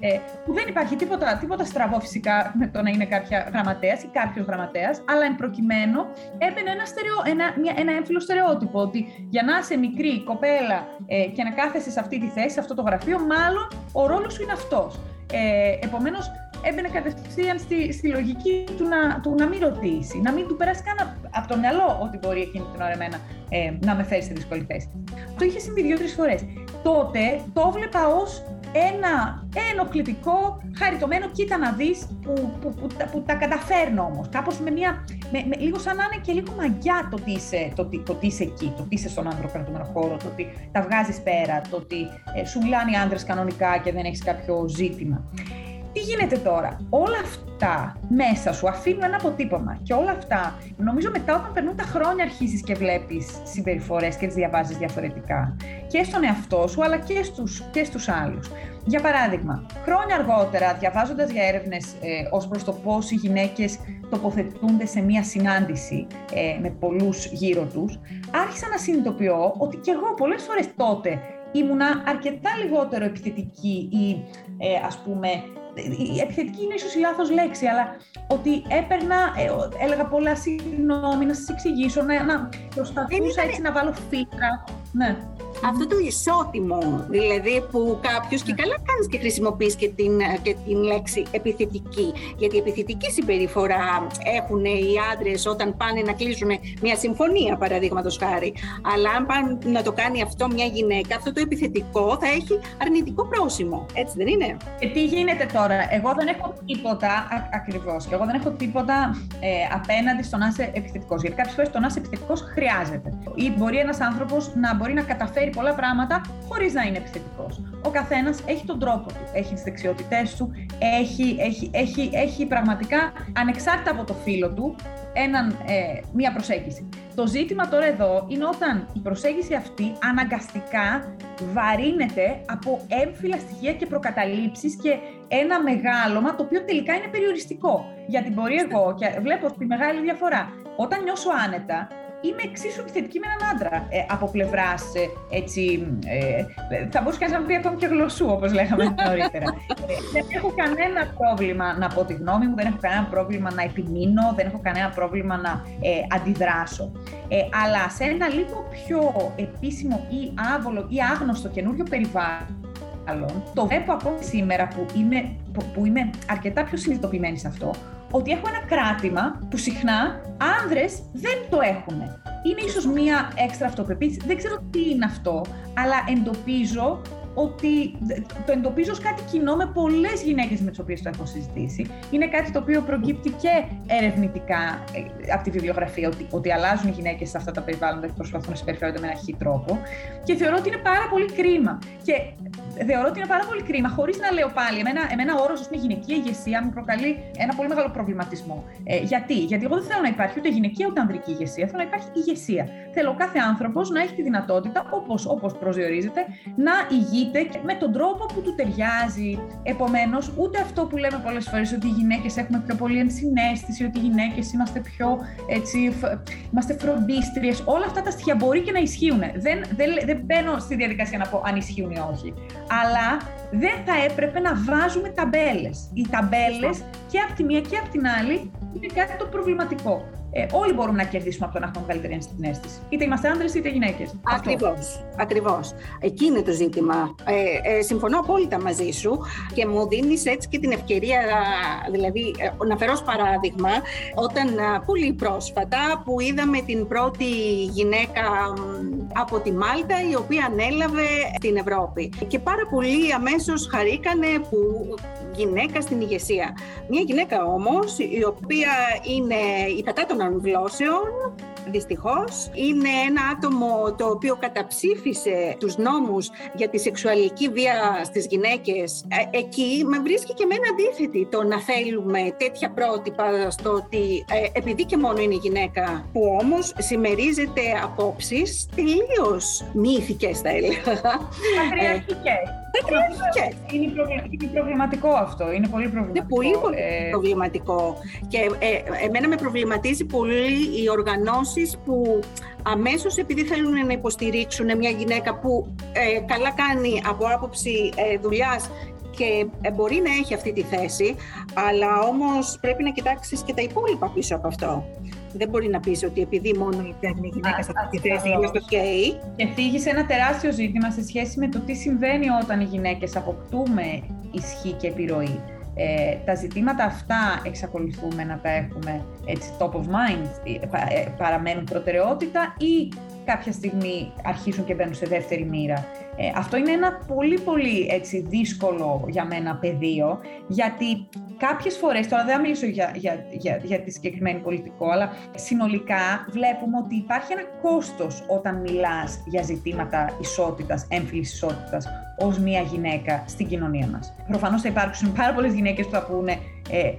ε, που δεν υπάρχει τίποτα, τίποτα στραβό φυσικά με το να είναι κάποια γραμματέας ή κάποιος γραμματέας, αλλά εν προκειμένου έμπαινε ένα, στερεό, ένα, μια, ένα έμφυλο στερεότυπο, ότι για να είσαι μικρή κοπέλα ε, και να κάθεσαι σε αυτή τη θέση, σε αυτό το γραφείο, μάλλον ο ρόλος σου είναι αυτός. Ε, επομένως, έμπαινε κατευθείαν στη, στη λογική του να, του να μην ρωτήσει, να μην του περάσει καν από το μυαλό ότι μπορεί εκείνη την ώρα εμένα ε, να με φέρει σε δύσκολη θέση. Το είχε συμβεί δύο-τρεις φορές. Τότε το έβλεπα ως ένα ενοχλητικό, χαριτωμένο, κοίτα να δεις που, που, που, που, τα καταφέρνω όμως. Κάπως με μια. Με, με, λίγο σαν να είναι και λίγο μαγιά το ότι είσαι, το, το, το είσαι εκεί, το ότι είσαι στον κρατούμενο χώρο, το ότι τα βγάζεις πέρα, το ότι ε, σου μιλάνε οι άντρε κανονικά και δεν έχεις κάποιο ζήτημα. Τι γίνεται τώρα, όλα αυτά μέσα σου αφήνουν ένα αποτύπωμα και όλα αυτά, νομίζω μετά όταν περνούν τα χρόνια αρχίζεις και βλέπεις συμπεριφορές και τις διαβάζεις διαφορετικά και στον εαυτό σου αλλά και στους, και στους άλλους. Για παράδειγμα, χρόνια αργότερα, διαβάζοντας για έρευνες ε, ως προς το πώς οι γυναίκες τοποθετούνται σε μία συνάντηση ε, με πολλούς γύρω τους, άρχισα να συνειδητοποιώ ότι και εγώ πολλές φορές τότε ήμουνα αρκετά λιγότερο επιθετική ή ε, ας πούμε η επιθετική είναι ίσως η λάθος λέξη, αλλά ότι έπαιρνα, ε, έλεγα πολλά συγγνώμη, να σας εξηγήσω, να, να προσπαθούσα έτσι να βάλω φίλτρα. Ναι αυτό το ισότιμο, δηλαδή που κάποιος και καλά κάνεις και χρησιμοποιείς και την, και την λέξη επιθετική. Γιατί επιθετική συμπεριφορά έχουν οι άντρες όταν πάνε να κλείσουν μια συμφωνία, παραδείγματος χάρη. Αλλά αν πάνε να το κάνει αυτό μια γυναίκα, αυτό το επιθετικό θα έχει αρνητικό πρόσημο. Έτσι δεν είναι; Και τι γίνεται τώρα, εγώ δεν έχω τίποτα ακριβώς. Εγώ δεν έχω τίποτα ε, απέναντι στο να είσαι επιθετικός. Γιατί κάποιες φορές το να είσαι επιθετικός χρειάζεται. Ή μπορεί ένας άνθρωπος να μπορεί να καταφέρει πολλά πράγματα χωρίς να είναι επιθετικός. Ο καθένας έχει τον τρόπο του, έχει τις δεξιότητές του, έχει, έχει, έχει, έχει πραγματικά ανεξάρτητα από το φίλο του έναν, ε, μία προσέγγιση. Το ζήτημα τώρα εδώ είναι όταν η προσέγγιση αυτή αναγκαστικά βαρύνεται από έμφυλα στοιχεία και προκαταλήψεις και ένα μεγάλωμα το οποίο τελικά είναι περιοριστικό. Γιατί μπορεί εγώ, και βλέπω τη μεγάλη διαφορά, όταν νιώσω άνετα, είμαι εξίσου επιθετική με έναν άντρα ε, από πλευράς ε, έτσι. Ε, θα μπορούσε κανεί να πει ακόμη και γλωσσού, όπως λέγαμε νωρίτερα. Ε, δεν έχω κανένα πρόβλημα να πω τη γνώμη μου, δεν έχω κανένα πρόβλημα να επιμείνω, δεν έχω κανένα πρόβλημα να ε, αντιδράσω. αλλά σε ένα λίγο πιο επίσημο ή άβολο ή άγνωστο καινούριο περιβάλλον, το βλέπω ακόμη σήμερα που είμαι, που, που είμαι αρκετά πιο συνειδητοποιημένη σε αυτό, ότι έχω ένα κράτημα που συχνά άνδρες δεν το έχουν. Είναι ίσως μία έξτρα αυτοπεποίθηση, δεν ξέρω τι είναι αυτό, αλλά εντοπίζω ότι το εντοπίζω ως κάτι κοινό με πολλές γυναίκες με τις οποίες το έχω συζητήσει. Είναι κάτι το οποίο προκύπτει και ερευνητικά ε, από τη βιβλιογραφία, ότι, ότι αλλάζουν οι γυναίκες σε αυτά τα περιβάλλοντα και προσπαθούν να συμπεριφέρονται με ένα χι τρόπο. Και θεωρώ ότι είναι πάρα πολύ κρίμα. Και θεωρώ ότι είναι πάρα πολύ κρίμα, χωρίς να λέω πάλι. Εμένα, εμένα ο όρος, ας πούμε, γυναικεία ηγεσία μου προκαλεί ένα πολύ μεγάλο προβληματισμό. Ε, γιατί; Γιατί εγώ δεν θέλω να υπάρχει ούτε γυναικεία ούτε ανδρική ηγεσία. Θέλω να υπάρχει ηγεσία. Θέλω κάθε άνθρωπος να έχει τη δυνατότητα, όπως όπως προσδιορίζεται, να ηγείται με τον τρόπο που του ταιριάζει. Επομένως, ούτε αυτό που λέμε πολλές φορές ότι οι γυναίκες έχουμε πιο πολύ ενσυναίσθηση, ότι οι γυναίκες είμαστε πιο έτσι, είμαστε φροντίστριες. Όλα αυτά τα στοιχεία μπορεί και να ισχύουν. Δεν, δεν, δεν μπαίνω στη διαδικασία να πω αν ισχύουν ή όχι αλλά δεν θα έπρεπε να βάζουμε ταμπέλες. Οι ταμπέλες και από τη μία και από την άλλη είναι κάτι το προβληματικό. Ε, όλοι μπορούμε να κερδίσουμε από το να έχουμε καλύτερη ενσυναίσθηση. Είτε είμαστε άντρες είτε γυναίκες. Ακριβώς. Ακριβώς. Εκεί είναι το ζήτημα. Ε, ε, συμφωνώ απόλυτα μαζί σου και μου δίνεις έτσι και την ευκαιρία, δηλαδή, ε, να φέρω ως παράδειγμα, όταν πολύ πρόσφατα που είδαμε την πρώτη γυναίκα από τη Μάλτα η οποία ανέλαβε την Ευρώπη. Και πάρα πολλοί αμέσως χαρήκανε που γυναίκα στην ηγεσία. Μια γυναίκα όμως η οποία είναι υπατά των αμβλώσεων, δυστυχώς. Είναι ένα άτομο το οποίο καταψήφισε τους νόμους για τη σεξουαλική βία στις γυναίκες. Ε, εκεί με βρίσκει και εμένα αντίθετη το να θέλουμε τέτοια πρότυπα στο ότι ε, επειδή και μόνο είναι γυναίκα που όμως συμμερίζεται απόψεις τελείως μη ηθικές θα έλεγα. Είναι, είναι προβληματικό αυτό. Είναι πολύ προβληματικό. Είναι πολύ ε... προβληματικό. Και ε, εμένα με προβληματίζει πολύ οι οργανώσεις που αμέσως επειδή θέλουν να υποστηρίξουν μια γυναίκα που ε, καλά κάνει από άποψη ε, δουλειάς και ε, μπορεί να έχει αυτή τη θέση, αλλά όμως πρέπει να κοιτάξεις και τα υπόλοιπα πίσω από αυτό. Δεν μπορεί να πεις ότι επειδή μόνο η γυναίκα σε αυτή τη θέση είναι στο OK. Και θίγεις ένα τεράστιο ζήτημα σε σχέση με το τι συμβαίνει όταν οι γυναίκες αποκτούμε ισχύ και επιρροή. Ε, τα ζητήματα αυτά εξακολουθούμε να τα έχουμε έτσι top of mind, ε, παραμένουν προτεραιότητα ή κάποια στιγμή αρχίζουν και μπαίνουν σε δεύτερη μοίρα. Ε, αυτό είναι ένα πολύ πολύ έτσι, δύσκολο για μένα πεδίο, γιατί κάποιες φορές, τώρα δεν θα μιλήσω για, για, για, για τη συγκεκριμένη πολιτικό, αλλά συνολικά βλέπουμε ότι υπάρχει ένα κόστος όταν μιλάς για ζητήματα ισότητας, έμφυλης ισότητας, ως μια γυναίκα στην κοινωνία μας. Προφανώς θα υπάρξουν πάρα πολλές γυναίκες που θα πούνε ε,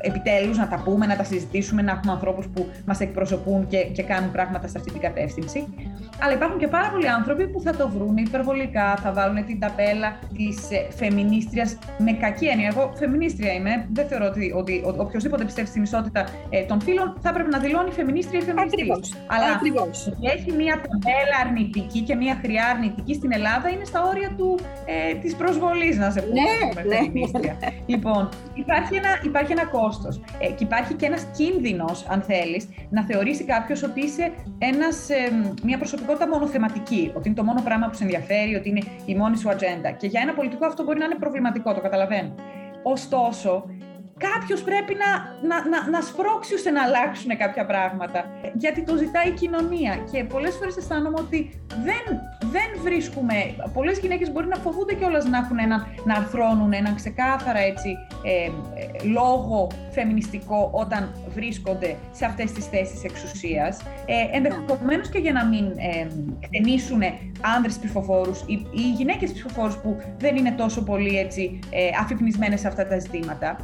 επιτέλους να τα πούμε, να τα συζητήσουμε, να έχουμε ανθρώπους που μας εκπροσωπούν και, και κάνουν πράγματα σε αυτή την κατεύθυνση. Αλλά υπάρχουν και πάρα πολλοί άνθρωποι που θα το βρουν υπερβολικά, θα βάλουν την ταπέλα της ε, φεμινίστριας με κακή έννοια. Εγώ φεμινίστρια είμαι, δεν θεωρώ ότι, ότι, ότι οποιοδήποτε πιστεύει στην ισότητα ε, των φίλων θα πρέπει να δηλώνει φεμινίστρια ή φεμινιστή. Αλλά Ακριβώς. ότι έχει μια ταμπέλα αρνητική και μια χρειά αρνητική στην Ελλάδα είναι στα όρια του, ε, της προσβολής, να σε πούμε, ναι, ναι. Λοιπόν, υπάρχει ένα, υπάρχει ένα κόστος ε, και υπάρχει και ένας κίνδυνος, αν θέλεις, να θεωρήσει κάποιος ότι είσαι ένας, ε, μια προσωπικότητα μονοθεματική, ότι είναι το μόνο πράγμα που σε ενδιαφέρει, ότι είναι η μόνη σου ατζέντα. Και για ένα πολιτικό αυτό μπορεί να είναι προβληματικό, το καταλαβαίνω. Ωστόσο, κάποιος πρέπει να, να, να, να σπρώξει ώστε να αλλάξουν κάποια πράγματα. Γιατί το ζητάει η κοινωνία. Και πολλές φορές αισθάνομαι ότι δεν, δεν βρίσκουμε... Πολλές γυναίκες μπορεί να φοβούνται κιόλας να έχουν έναν, να αρθρώνουν έναν ξεκάθαρα έτσι, ε, ε, λόγο φεμινιστικό όταν βρίσκονται σε αυτές τις θέσεις εξουσίας. Ε, ενδεχομένως και για να μην ε, εκτενήσουν άνδρες ψηφοφόρους ή, ή γυναίκες ψηφοφόρους που δεν είναι τόσο πολύ έτσι, ε, αφυπνισμένες σε αυτά τα ζητήματα.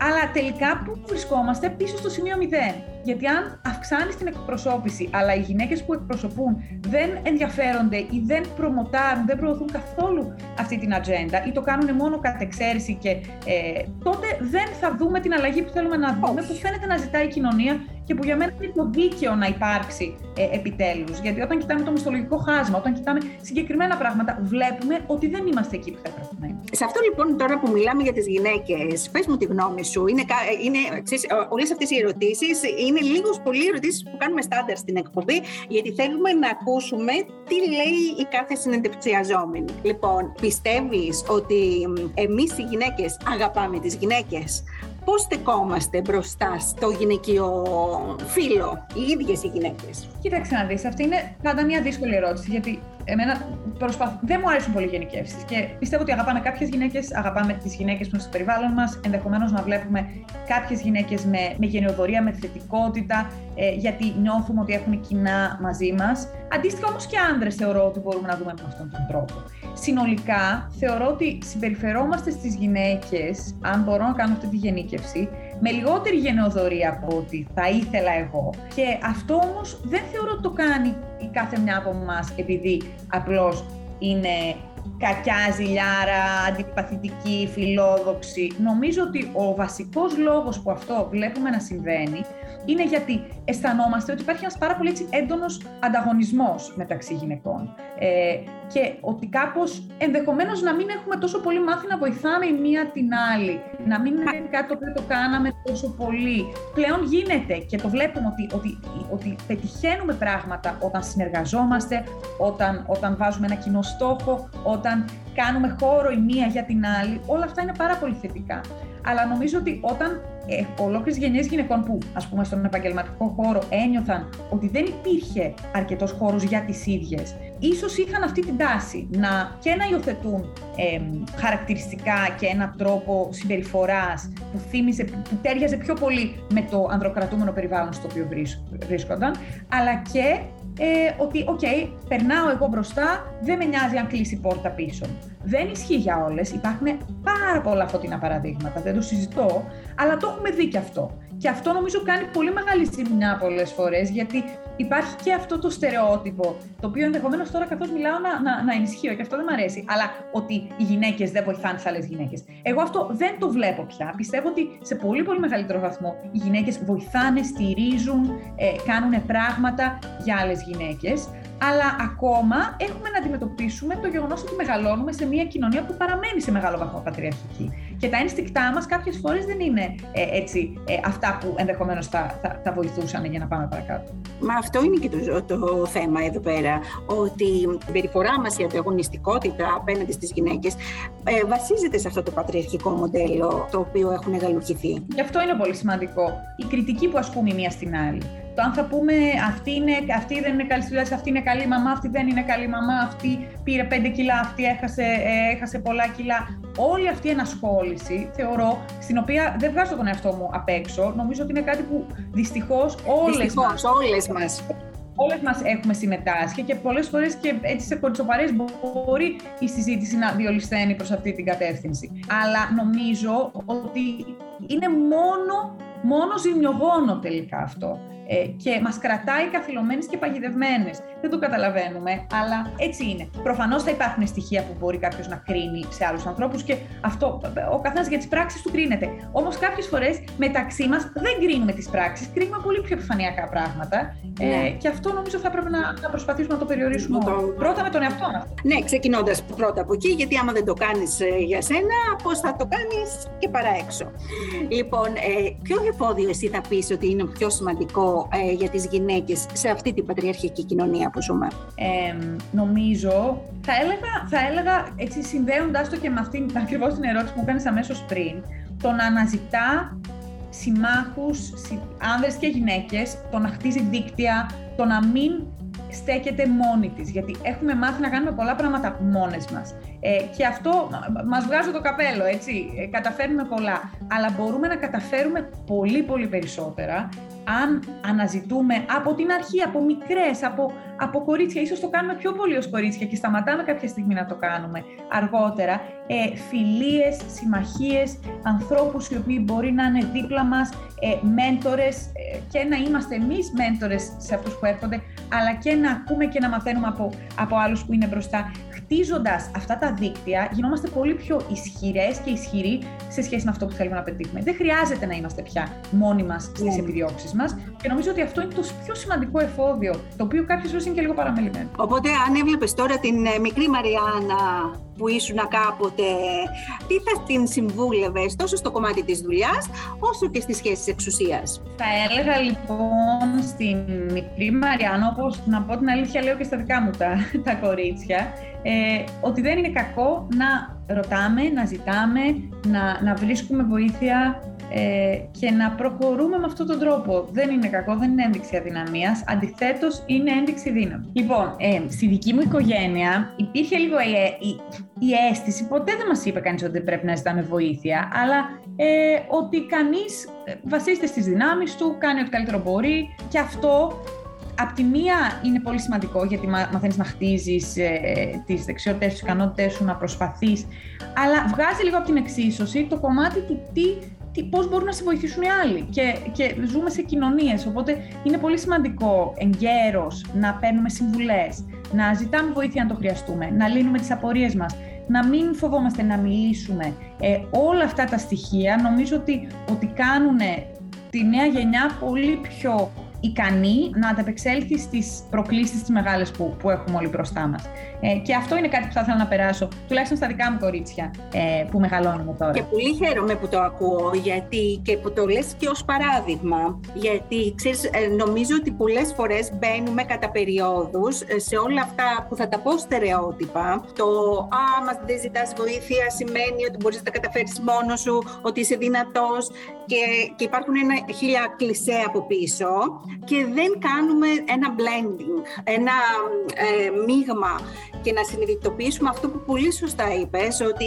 Αλλά τελικά πού βρισκόμαστε; Πίσω στο σημείο 0. Γιατί αν αυξάνεις την εκπροσώπηση, αλλά οι γυναίκες που εκπροσωπούν δεν ενδιαφέρονται ή δεν προμοτάρουν, δεν προωθούν καθόλου αυτή την ατζέντα ή το κάνουν μόνο κατ' εξαίρεση, και, ε, τότε δεν θα δούμε την αλλαγή που θέλουμε να δούμε, που φαίνεται να ζητάει η κοινωνία και που για μένα είναι το δίκαιο να υπάρξει ε, επιτέλους. Γιατί όταν κοιτάμε το μισθολογικό χάσμα, όταν κοιτάμε συγκεκριμένα πράγματα, βλέπουμε ότι δεν είμαστε εκεί που θα έπρεπε να είμαστε. Σε αυτό λοιπόν τώρα που μιλάμε για τις γυναίκες, πες μου τη γνώμη σου. Είναι, είναι, όλες αυτές οι ερωτήσεις είναι λίγος πολύ ερωτήσεις που κάνουμε στάνταρ στην εκπομπή, γιατί θέλουμε να ακούσουμε τι λέει η κάθε συνεντευξιαζόμενη. Λοιπόν, πιστεύεις ότι εμείς οι γυναίκες αγαπάμε τις γυναίκες; Πώς στεκόμαστε μπροστά στο γυναικείο φύλλο, οι ίδιες οι γυναίκες; Κοίταξε να δεις, αυτή είναι πάντα μια δύσκολη ερώτηση, γιατί εμένα προσπαθ... δεν μου αρέσουν πολύ γενικεύσεις. Και πιστεύω ότι αγαπάμε κάποιες γυναίκες, αγαπάμε τις γυναίκες που είναι στο περιβάλλον μας. Ενδεχομένως να βλέπουμε κάποιες γυναίκες με, με γενεοδορία, με θετικότητα, ε, γιατί νιώθουμε ότι έχουν κοινά μαζί μας. Αντίστοιχα όμως και άνδρε θεωρώ ότι μπορούμε να δούμε με αυτόν τον τρόπο. Συνολικά θεωρώ ότι συμπεριφερόμαστε στις γυναίκες, αν μπορώ να κάνω αυτή τη γενίκευση, με λιγότερη γενεοδορία από ό,τι θα ήθελα εγώ. Και αυτό όμως δεν θεωρώ ότι το κάνει η κάθε μια από εμά επειδή απλώς είναι κακιά ζηλιάρα, αντιπαθητική, φιλόδοξη. Νομίζω ότι ο βασικός λόγος που αυτό βλέπουμε να συμβαίνει είναι γιατί αισθανόμαστε ότι υπάρχει ένας πάρα πολύ έτσι, έντονος ανταγωνισμός μεταξύ γυναικών. Ε, και ότι κάπως ενδεχομένως να μην έχουμε τόσο πολύ μάθει να βοηθάμε η μία την άλλη, να μην είναι κάτι το οποίο το κάναμε τόσο πολύ. Πλέον γίνεται και το βλέπουμε ότι, ότι, ότι πετυχαίνουμε πράγματα όταν συνεργαζόμαστε, όταν, όταν βάζουμε ένα κοινό στόχο, όταν κάνουμε χώρο η μία για την άλλη. Όλα αυτά είναι πάρα πολύ θετικά. Αλλά νομίζω ότι όταν ε, ολόκληρες γενιές γυναικών που, ας πούμε, στον επαγγελματικό χώρο ένιωθαν ότι δεν υπήρχε αρκετός χώρος για τις ίδιες, ίσως είχαν αυτή την τάση να και να υιοθετούν ε, χαρακτηριστικά και έναν τρόπο συμπεριφοράς που θύμιζε, που ταίριαζε πιο πολύ με το ανδροκρατούμενο περιβάλλον στο οποίο βρίσκονταν, αλλά και ε, ότι, okay, περνάω εγώ μπροστά, δεν με νοιάζει αν κλείσει η πόρτα πίσω. Δεν ισχύει για όλες, υπάρχουν πάρα πολλά φωτεινά παραδείγματα, δεν το συζητώ, αλλά το έχουμε δει και αυτό. Και αυτό νομίζω κάνει πολύ μεγάλη ζημιά πολλές φορές, γιατί υπάρχει και αυτό το στερεότυπο, το οποίο ενδεχομένως τώρα καθώς μιλάω να, να, να ενισχύω και αυτό δεν μου αρέσει, αλλά ότι οι γυναίκες δεν βοηθάνε τις άλλες γυναίκες. Εγώ αυτό δεν το βλέπω πια. Πιστεύω ότι σε πολύ πολύ μεγαλύτερο βαθμό οι γυναίκες βοηθάνε, στηρίζουν, ε, κάνουν πράγματα για άλλες γυναίκες αλλά ακόμα έχουμε να αντιμετωπίσουμε το γεγονός ότι μεγαλώνουμε σε μια κοινωνία που παραμένει σε μεγάλο βαθμό πατριαρχική. Και τα ένστικτά μας κάποιες φορές δεν είναι ε, έτσι, ε, αυτά που ενδεχομένως θα, θα, θα, βοηθούσαν για να πάμε παρακάτω. Μα αυτό είναι και το, το θέμα εδώ πέρα. Ότι η περιφορά μας, η ανταγωνιστικότητα απέναντι στις γυναίκες ε, βασίζεται σε αυτό το πατριαρχικό μοντέλο το οποίο έχουν εγκαλουχηθεί. Γι' αυτό είναι πολύ σημαντικό. Η κριτική που ασκούμε η μία στην άλλη. Το αν θα πούμε αυτή, είναι, αυτή δεν είναι καλή στη δουλειά, αυτή είναι καλή μαμά, αυτή δεν είναι καλή μαμά, αυτή πήρε 5 κιλά, αυτή έχασε, ε, έχασε πολλά κιλά. Όλη αυτή η ενασχόληση, θεωρώ, στην οποία δεν βγάζω τον εαυτό μου απ' έξω, νομίζω ότι είναι κάτι που δυστυχώς όλες μας, όλες μας. όλες μας έχουμε συμμετάσχει και πολλές φορές και έτσι σε κορτσοπαρές μπορεί η συζήτηση να διολυσθένει προς αυτή την κατεύθυνση. Αλλά νομίζω ότι είναι μόνο, μόνο ζημιογόνο τελικά αυτό ε, και μας κρατάει καθυλωμένες και παγιδευμένες. Δεν το καταλαβαίνουμε, αλλά έτσι είναι. Προφανώς θα υπάρχουν στοιχεία που μπορεί κάποιος να κρίνει σε άλλους ανθρώπους και αυτό ο καθένας για τις πράξεις του κρίνεται. Όμως κάποιες φορές μεταξύ μας δεν κρίνουμε τις πράξεις, κρίνουμε πολύ πιο επιφανειακά πράγματα. Ε, ναι. και αυτό νομίζω θα πρέπει να, να προσπαθήσουμε να το περιορίσουμε το... πρώτα με τον εαυτό μας. Ναι, ξεκινώντας πρώτα από εκεί, γιατί άμα δεν το κάνεις ε, για σένα, πώς θα το κάνεις και παρά έξω. Λοιπόν, ε, ποιο εφόδιο εσύ θα πεις ότι είναι πιο σημαντικό ε, για τις γυναίκες σε αυτή την πατριαρχική κοινωνία που ζούμε; Ε, νομίζω, θα έλεγα, θα έλεγα έτσι συνδέοντάς το και με αυτήν ακριβώς την ερώτηση που μου κάνεις αμέσως πριν, το να αναζητά συμμάχους, άνδρες και γυναίκες, το να χτίζει δίκτυα, το να μην στέκεται μόνη της, γιατί έχουμε μάθει να κάνουμε πολλά πράγματα μόνες μας. Ε, και αυτό μας βγάζει το καπέλο, έτσι, ε, καταφέρνουμε πολλά, αλλά μπορούμε να καταφέρουμε πολύ πολύ περισσότερα αν αναζητούμε από την αρχή, από μικρές, από, από κορίτσια, ίσως το κάνουμε πιο πολύ ως κορίτσια και σταματάμε κάποια στιγμή να το κάνουμε αργότερα, ε, φιλίες, συμμαχίες, ανθρώπους οι οποίοι μπορεί να είναι δίπλα μας, ε, μέντορες ε, και να είμαστε εμείς μέντορες σε αυτούς που έρχονται, αλλά και να ακούμε και να μαθαίνουμε από, από άλλους που είναι μπροστά. Χτίζοντας αυτά τα δίκτυα, γινόμαστε πολύ πιο ισχυρές και ισχυροί σε σχέση με αυτό που θέλουμε να πετύχουμε. Δεν χρειάζεται να είμαστε πια μόνοι μας στις yeah. Ναι. επιδιώξεις μας και νομίζω ότι αυτό είναι το πιο σημαντικό εφόδιο, το οποίο κάποιες φορές είναι και λίγο παραμελημένο. Οπότε αν έβλεπες τώρα την ε, μικρή Μαριάννα που ήσουν κάποτε, τι θα την συμβούλευες τόσο στο κομμάτι της δουλειάς, όσο και στις σχέσεις εξουσίας; Θα έλεγα λοιπόν στην μικρή Μαριάννα, όπως να πω την αλήθεια λέω και στα δικά μου τα, τα κορίτσια, ε, ότι δεν είναι κακό να ρωτάμε, να ζητάμε, να, να βρίσκουμε βοήθεια ε, και να προχωρούμε με αυτόν τον τρόπο. Δεν είναι κακό, δεν είναι ένδειξη αδυναμίας, αντιθέτως είναι ένδειξη δύναμης. Λοιπόν, ε, στη δική μου οικογένεια υπήρχε λίγο η, η, η αίσθηση, ποτέ δεν μας είπε κανείς ότι πρέπει να ζητάμε βοήθεια, αλλά ε, ότι κανείς ε, βασίζεται στις δυνάμεις του, κάνει ό,τι καλύτερο μπορεί και αυτό Απ' τη μία είναι πολύ σημαντικό γιατί μαθαίνεις να χτίζεις ε, τις δεξιότητες, τις ικανότητες σου, να προσπαθείς, αλλά βγάζει λίγο από την εξίσωση το κομμάτι του τι, τι πώς μπορούν να σε βοηθήσουν οι άλλοι και, και ζούμε σε κοινωνίες, οπότε είναι πολύ σημαντικό εγκαίρως να παίρνουμε συμβουλές, να ζητάμε βοήθεια αν το χρειαστούμε, να λύνουμε τις απορίες μας, να μην φοβόμαστε να μιλήσουμε. Ε, όλα αυτά τα στοιχεία νομίζω ότι, ότι κάνουν τη νέα γενιά πολύ πιο ικανή να ανταπεξέλθει στις προκλήσεις τις μεγάλες που, που έχουμε όλοι μπροστά μας. Ε, και αυτό είναι κάτι που θα ήθελα να περάσω, τουλάχιστον στα δικά μου κορίτσια ε, που μεγαλώνουμε τώρα. Και πολύ χαίρομαι που το ακούω γιατί, και που το λες και ως παράδειγμα. Γιατί ξέρεις, ε, νομίζω ότι πολλές φορές μπαίνουμε κατά περιόδους ε, σε όλα αυτά που θα τα πω στερεότυπα. Το «Α, μας δεν ζητάς βοήθεια» σημαίνει ότι μπορείς να τα καταφέρεις μόνος σου, ότι είσαι δυνατός και, και υπάρχουν ένα χίλια κλισέ από πίσω και δεν κάνουμε ένα blending, ένα ε, μείγμα και να συνειδητοποιήσουμε αυτό που πολύ σωστά είπες, ότι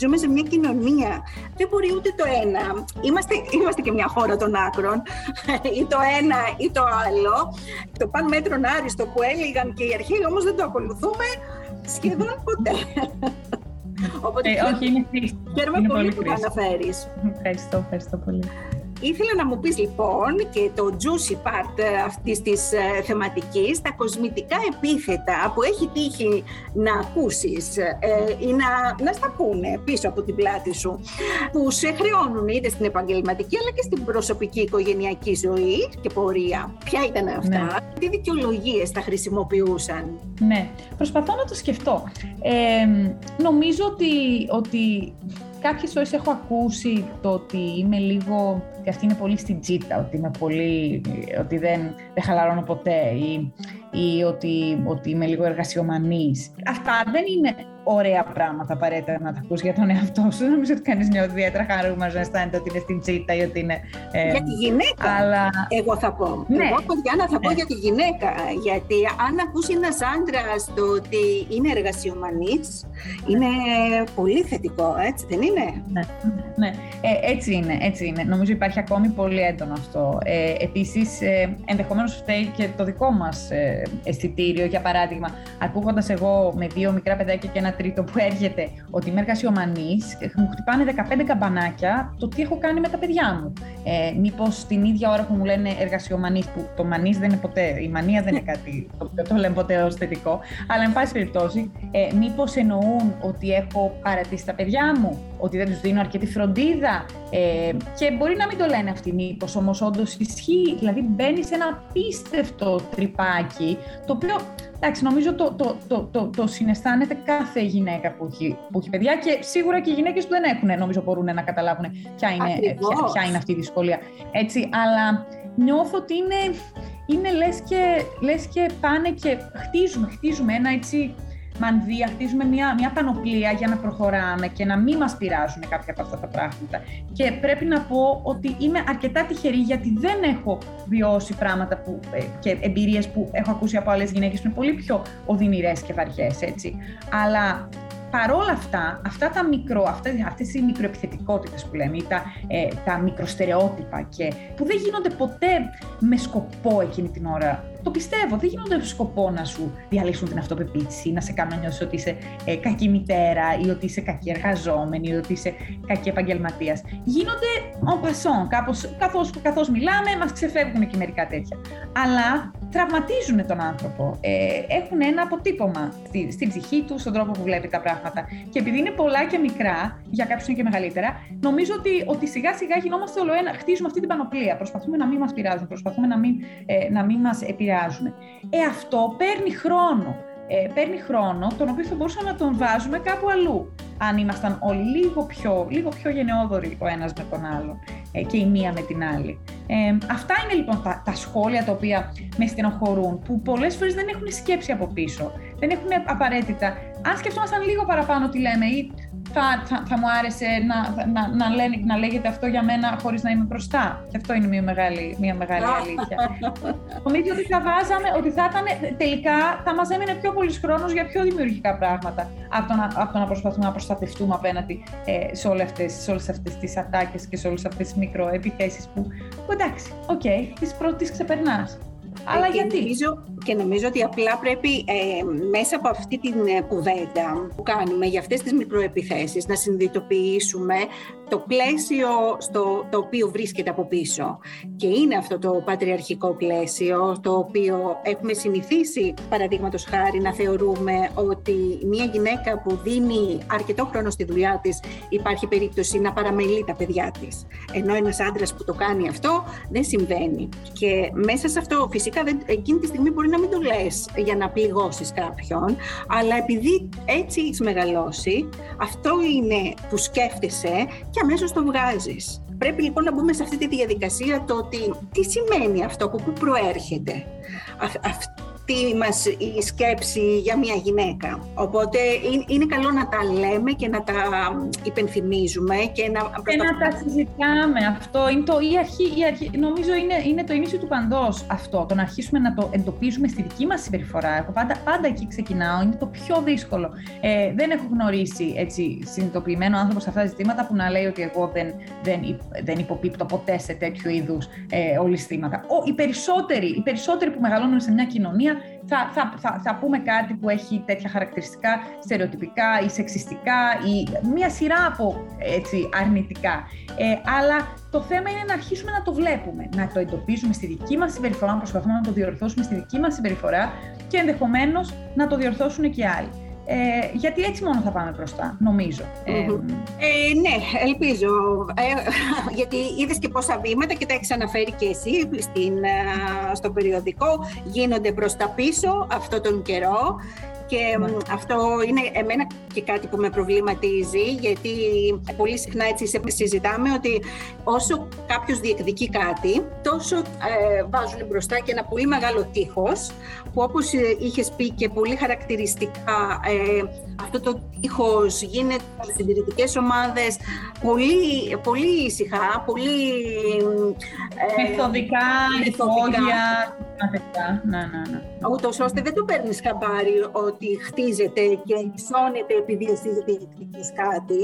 ζούμε σε μια κοινωνία. Δεν μπορεί ούτε το ένα. Είμαστε, είμαστε και μια χώρα των άκρων, ή το ένα ή το άλλο. Το παν μέτρον άριστο που έλεγαν και οι αρχαίοι όμως δεν το ακολουθούμε σχεδόν ποτέ. Οπότε, ε, όχι, είναι Χαίρομαι πολύ που το αναφέρεις. Ευχαριστώ, ευχαριστώ πολύ. Ήθελα να μου πεις λοιπόν και το juicy part αυτής της ε, θεματικής, τα κοσμητικά επίθετα που έχει τύχει να ακούσεις ε, ή να, να στα πούνε πίσω από την πλάτη σου, που σε χρεώνουν είτε στην επαγγελματική αλλά και στην προσωπική οικογενειακή ζωή και πορεία. Ποια ήταν αυτά, ναι. τι δικαιολογίες τα χρησιμοποιούσαν; Ναι, προσπαθώ να το σκεφτώ. Ε, νομίζω ότι, ότι κάποιες φορές έχω ακούσει το ότι είμαι λίγο, και αυτή είναι πολύ στην τσίτα, ότι είμαι πολύ, ότι δεν, δεν χαλαρώνω ποτέ ή, ή ότι, ότι είμαι λίγο εργασιομανής. Αυτά δεν είναι ωραία πράγματα απαραίτητα να τα ακούς για τον εαυτό σου. Δεν νομίζω ότι κανείς νιώθει ιδιαίτερα χαρούμενος να αισθάνεται ότι είναι στην τσίτα ή ότι είναι. Ε, για τη γυναίκα. Αλλά... Εγώ θα πω. Ναι. Εγώ, Διάννα, θα πω ναι. για τη γυναίκα. Γιατί αν ακούσει ένας άντρα το ότι είναι εργασιομανής, είναι πολύ θετικό, έτσι δεν είναι; Ναι, ναι. Ε, έτσι είναι, έτσι είναι. Νομίζω υπάρχει ακόμη πολύ έντονο αυτό. Ε, Επίσης, ε, ενδεχομένως φταίει και το δικό μας ε, αισθητήριο. Για παράδειγμα, ακούγοντας εγώ με δύο μικρά παιδάκια και ένα τρίτο που έρχεται ότι είμαι εργασιομανή, μου χτυπάνε 15 καμπανάκια το τι έχω κάνει με τα παιδιά μου. Ε, Μήπως την ίδια ώρα που μου λένε εργασιομανή, που το μανή δεν είναι ποτέ, η μανία δεν είναι κάτι το οποίο το λέμε ποτέ ως θετικό, αλλά εν πάση περιπτώσει, ε, μήπως εννοούν ότι έχω παρατήσει τα παιδιά μου, ότι δεν τους δίνω αρκετή φροντίδα. Ε, και μπορεί να μην το λένε αυτοί, μήπως όμως όντως ισχύει. Δηλαδή μπαίνεις σε ένα πίστευτο τρυπάκι, το οποίο Εντάξει, νομίζω το, το, το, το, το συναισθάνεται κάθε γυναίκα που έχει, που έχει παιδιά και σίγουρα και οι γυναίκες που δεν έχουν, νομίζω μπορούν να καταλάβουν ποια είναι, ποια, ποια είναι αυτή η δυσκολία. Έτσι, αλλά νιώθω ότι είναι, είναι λες, και, λες και πάνε και χτίζουμε, χτίζουμε ένα έτσι μανδύα, χτίζουμε μια, μια πανοπλία για να προχωράμε και να μην μας πειράζουν κάποια από αυτά τα πράγματα. Και πρέπει να πω ότι είμαι αρκετά τυχερή γιατί δεν έχω βιώσει πράγματα που, ε, και εμπειρίες που έχω ακούσει από άλλες γυναίκες που είναι πολύ πιο οδυνηρές και βαριές, έτσι. Αλλά παρόλα αυτά, αυτά τα μικρο, αυτές, αυτές οι μικροεπιθετικότητες που λέμε ή τα, ε, τα μικροστερεότυπα και που δεν γίνονται ποτέ με σκοπό εκείνη την ώρα το πιστεύω. Δεν γίνονται σκοπό να σου διαλύσουν την αυτοπεποίθηση, να σε κάνουν να νιώσεις ότι είσαι ε, κακή μητέρα ή ότι είσαι κακή εργαζόμενη ή ότι είσαι κακή επαγγελματίας. Γίνονται en passant, καθώς, καθώς μιλάμε, μας ξεφεύγουν και μερικά τέτοια. Αλλά τραυματίζουν τον άνθρωπο. Ε, έχουν ένα αποτύπωμα στη, στην ψυχή τους, στον τρόπο που βλέπει τα πράγματα. Και επειδή είναι πολλά και μικρά, για κάποιους είναι και μεγαλύτερα, νομίζω ότι, ότι σιγά σιγά γινόμαστε όλο ένα, χτίζουμε αυτή την πανοπλία. Προσπαθούμε να μην μας πειράζουν, προσπαθούμε να μην, ε, να μην μας επηρεάζουν ε, αυτό παίρνει χρόνο. Ε, παίρνει χρόνο, τον οποίο θα μπορούσαμε να τον βάζουμε κάπου αλλού. Αν ήμασταν όλοι λίγο πιο, λίγο πιο γενναιόδοροι ο ένας με τον άλλον ε, και η μία με την άλλη. Ε, αυτά είναι λοιπόν τα, τα σχόλια τα οποία με στενοχωρούν, που πολλές φορές δεν έχουν σκέψη από πίσω. Δεν έχουν απαραίτητα. Αν σκεφτόμασταν λίγο παραπάνω τι λέμε ή θα, θα, θα μου άρεσε να, να, να, λένε, να λέγεται αυτό για μένα χωρίς να είμαι μπροστά. Και αυτό είναι μια μεγάλη, μια μεγάλη αλήθεια. Νομίζω ότι θα βάζαμε, ότι θα ήταν, τελικά θα μας έμεινε πιο πολύς χρόνος για πιο δημιουργικά πράγματα από το να, από το να προσπαθούμε να προστατευτούμε απέναντι ε, σε, όλες αυτές, σε όλες αυτές τις ατάκες και σε όλες αυτές τις μικροεπιθέσεις που, που εντάξει, okay, τις πρώτες ξεπερνάς. Αλλά και γιατί; Νομίζω, και νομίζω ότι απλά πρέπει ε, μέσα από αυτή την ε, κουβέντα που κάνουμε για αυτές τις μικροεπιθέσεις να συνειδητοποιήσουμε το πλαίσιο στο το οποίο βρίσκεται από πίσω. Και είναι αυτό το πατριαρχικό πλαίσιο, το οποίο έχουμε συνηθίσει, παραδείγματος χάρη, να θεωρούμε ότι μια γυναίκα που δίνει αρκετό χρόνο στη δουλειά της υπάρχει περίπτωση να παραμελεί τα παιδιά της. Ενώ ένας άντρας που το κάνει αυτό δεν συμβαίνει. Και μέσα σε αυτό φυσικά εκείνη τη στιγμή μπορεί να μην το λες για να πληγώσεις κάποιον, αλλά επειδή έτσι έχεις μεγαλώσει, αυτό είναι που σκέφτεσαι και αμέσως το βγάζεις. Πρέπει λοιπόν να μπούμε σε αυτή τη διαδικασία το ότι τι σημαίνει αυτό, από πού προέρχεται αυτή μας η σκέψη για μια γυναίκα. Οπότε είναι καλό να τα λέμε και να τα υπενθυμίζουμε και να, και να τα συζητάμε. Αυτό είναι το, η αρχή, η αρχή, νομίζω είναι, είναι το ίνισιο του παντός αυτό, το να αρχίσουμε να το εντοπίζουμε στη δική μας συμπεριφορά. Εγώ πάντα, πάντα εκεί ξεκινάω, είναι το πιο δύσκολο. Ε, δεν έχω γνωρίσει έτσι, συνειδητοποιημένο άνθρωπο σε αυτά τα ζητήματα που να λέει ότι εγώ δεν, δεν, δεν υποπίπτω ποτέ σε τέτοιου είδους ε, ολιστήματα. Ο, οι, περισσότεροι, οι περισσότεροι που μεγαλώνουν σε μια κοινωνία θα, θα, θα, θα πούμε κάτι που έχει τέτοια χαρακτηριστικά στερεοτυπικά ή σεξιστικά ή μία σειρά από έτσι, αρνητικά. Ε, αλλά το θέμα είναι να αρχίσουμε να το βλέπουμε, να το εντοπίζουμε στη δική μας συμπεριφορά, να προσπαθούμε να το διορθώσουμε στη δική μας συμπεριφορά και ενδεχομένως να το διορθώσουν και άλλοι. Ε, γιατί έτσι μόνο θα πάμε μπροστά, νομίζω. Ε, ναι, ελπίζω. Ε, γιατί είδες και πόσα βήματα και τα έχεις αναφέρει και εσύ στην, στο περιοδικό. Γίνονται προς τα πίσω αυτό τον καιρό. Και ναι. αυτό είναι εμένα και κάτι που με προβληματίζει, γιατί πολύ συχνά έτσι συζητάμε ότι όσο κάποιος διεκδικεί κάτι, τόσο ε, βάζουν μπροστά και ένα πολύ μεγάλο τείχος, που όπως ε, είχες πει και πολύ χαρακτηριστικά, ε, αυτό το τείχος γίνεται στις συντηρητικές ομάδες πολύ, πολύ ήσυχα, πολύ... Ε, μεθοδικά, υπόγεια, ναι, ναι, ναι. Ούτως ώστε δεν το παίρνεις χαμπάρι ότι χτίζεται και ενισώνεται επειδή εσύ διεκδικείς κάτι.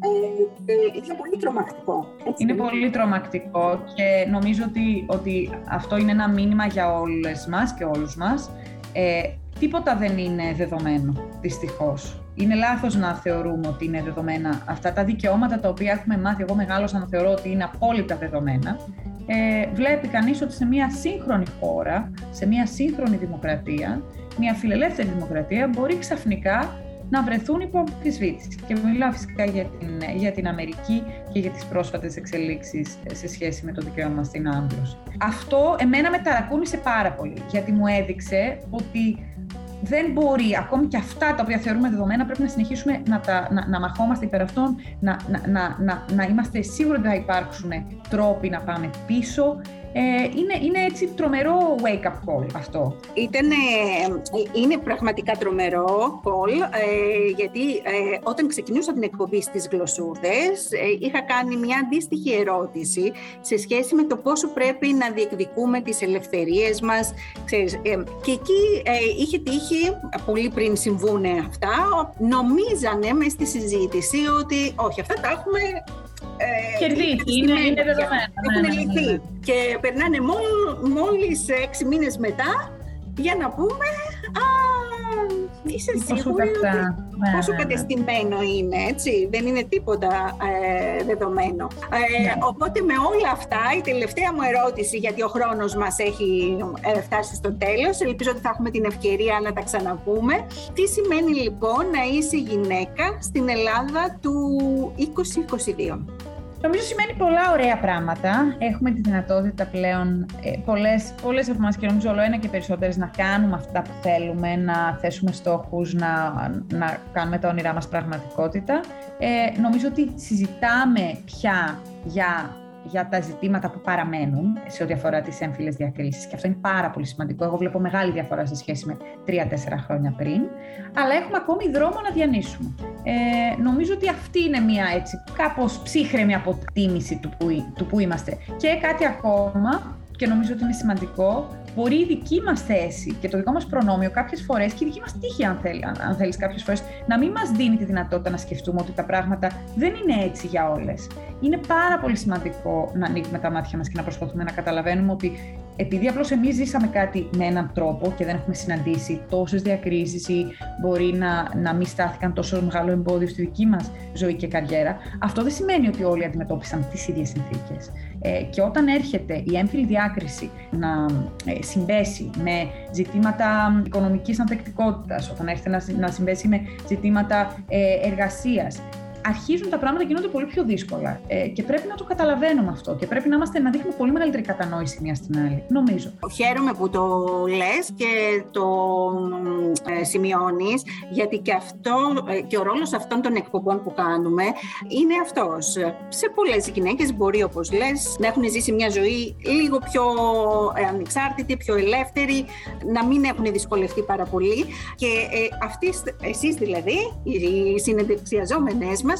Ε, είναι πολύ τρομακτικό. Είναι πολύ τρομακτικό και νομίζω ότι, ότι αυτό είναι ένα μήνυμα για όλες μας και όλους μας. Ε, τίποτα δεν είναι δεδομένο, δυστυχώς. Είναι λάθος να θεωρούμε ότι είναι δεδομένα αυτά τα δικαιώματα τα οποία έχουμε μάθει. Εγώ μεγάλωσα να θεωρώ ότι είναι απόλυτα δεδομένα. Ε, βλέπει κανείς ότι σε μια σύγχρονη χώρα, σε μια σύγχρονη δημοκρατία, μια φιλελεύθερη δημοκρατία μπορεί ξαφνικά να βρεθούν υπό αμφισβήτηση. Και μιλάω φυσικά για την, για την Αμερική και για τις πρόσφατες εξελίξεις σε σχέση με το δικαίωμα στην άμβλωση. Αυτό εμένα με ταρακούνησε πάρα πολύ, γιατί μου έδειξε ότι δεν μπορεί, ακόμη και αυτά τα οποία θεωρούμε δεδομένα, πρέπει να συνεχίσουμε να, τα, να, να μαχόμαστε υπέρ αυτών, να, να, να, να, να είμαστε σίγουροι ότι θα υπάρξουν τρόποι να πάμε πίσω, ε, είναι, είναι έτσι τρομερό wake-up call αυτό. Ήτανε, είναι πραγματικά τρομερό call, ε, γιατί ε, όταν ξεκινούσα την εκπομπή στις γλωσσούδες, ε, είχα κάνει μια αντίστοιχη ερώτηση σε σχέση με το πόσο πρέπει να διεκδικούμε τις ελευθερίες μας. Ξέρεις, και εκεί είχε τύχει, πολύ πριν συμβούνε αυτά, νομίζανε μες στη συζήτηση ότι όχι, αυτά τα έχουμε ε, Κερδίσει, είναι, είναι δεδομένα. Έχουν ναι, ναι, ναι, ναι. Και περνάνε μόλις έξι μήνες μετά για να πούμε «Α, είσαι σίγουρη ότι ναι, πόσο ναι, κατεστημένο είναι, έτσι, δεν είναι τίποτα ε, δεδομένο». Ε, οπότε με όλα αυτά, η τελευταία μου ερώτηση, γιατί ο χρόνος μας έχει ε, φτάσει στο τέλος, ελπίζω ότι θα έχουμε την ευκαιρία να τα ξαναπούμε. Τι σημαίνει λοιπόν να είσαι γυναίκα στην Ελλάδα του 2022? Νομίζω σημαίνει πολλά ωραία πράγματα. Έχουμε τη δυνατότητα πλέον ε, πολλές, πολλές από εμάς και νομίζω όλο ένα και περισσότερες να κάνουμε αυτά που θέλουμε, να θέσουμε στόχους, να, να κάνουμε τα όνειρά μας πραγματικότητα. Ε, νομίζω ότι συζητάμε πια για για τα ζητήματα που παραμένουν σε ό,τι αφορά τις έμφυλες διακρίσεις. Και αυτό είναι πάρα πολύ σημαντικό. Εγώ βλέπω μεγάλη διαφορά σε σχέση με τρία-τέσσερα χρόνια πριν. Αλλά έχουμε ακόμη δρόμο να διανύσουμε. Ε, νομίζω ότι αυτή είναι μια έτσι κάπως ψύχρεμη αποτίμηση του που, του που είμαστε. Και κάτι ακόμα, και νομίζω ότι είναι σημαντικό, μπορεί η δική μας θέση και το δικό μας προνόμιο κάποιες φορές και η δική μας τύχη, αν, θέλει, αν θέλεις κάποιες φορές, να μην μας δίνει τη δυνατότητα να σκεφτούμε ότι τα πράγματα δεν είναι έτσι για όλες. Είναι πάρα πολύ σημαντικό να ανοίγουμε τα μάτια μας και να προσπαθούμε να καταλαβαίνουμε ότι επειδή απλώς εμείς ζήσαμε κάτι με έναν τρόπο και δεν έχουμε συναντήσει τόσες διακρίσεις ή μπορεί να, να μην στάθηκαν τόσο μεγάλο εμπόδιο στη δική μας ζωή και καριέρα, αυτό δεν σημαίνει ότι όλοι αντιμετώπισαν τις ίδιες συνθήκες. Ε, και όταν έρχεται η έμφυλη διάκριση να ε, συμπέσει με ζητήματα οικονομικής ανθεκτικότητας, όταν έρχεται να, να συμπέσει με ζητήματα ε, εργασίας, αρχίζουν τα πράγματα να γίνονται πολύ πιο δύσκολα. Ε, και πρέπει να το καταλαβαίνουμε αυτό και πρέπει να, είμαστε, να δείχνουμε πολύ μεγαλύτερη κατανόηση μία στην άλλη, νομίζω. Χαίρομαι που το λες και το ε, σημειώνεις, γιατί και, αυτό, ε, και ο ρόλος αυτών των εκπομπών που κάνουμε είναι αυτός. Σε πολλές γυναίκες μπορεί, όπως λες, να έχουν ζήσει μια ζωή λίγο πιο ε, ανεξάρτητη, πιο ελεύθερη, να μην έχουν δυσκολευτεί πάρα πολύ. Και ε, αυτοί, εσείς δηλαδή, οι συνεντευξιαζόμενες μας,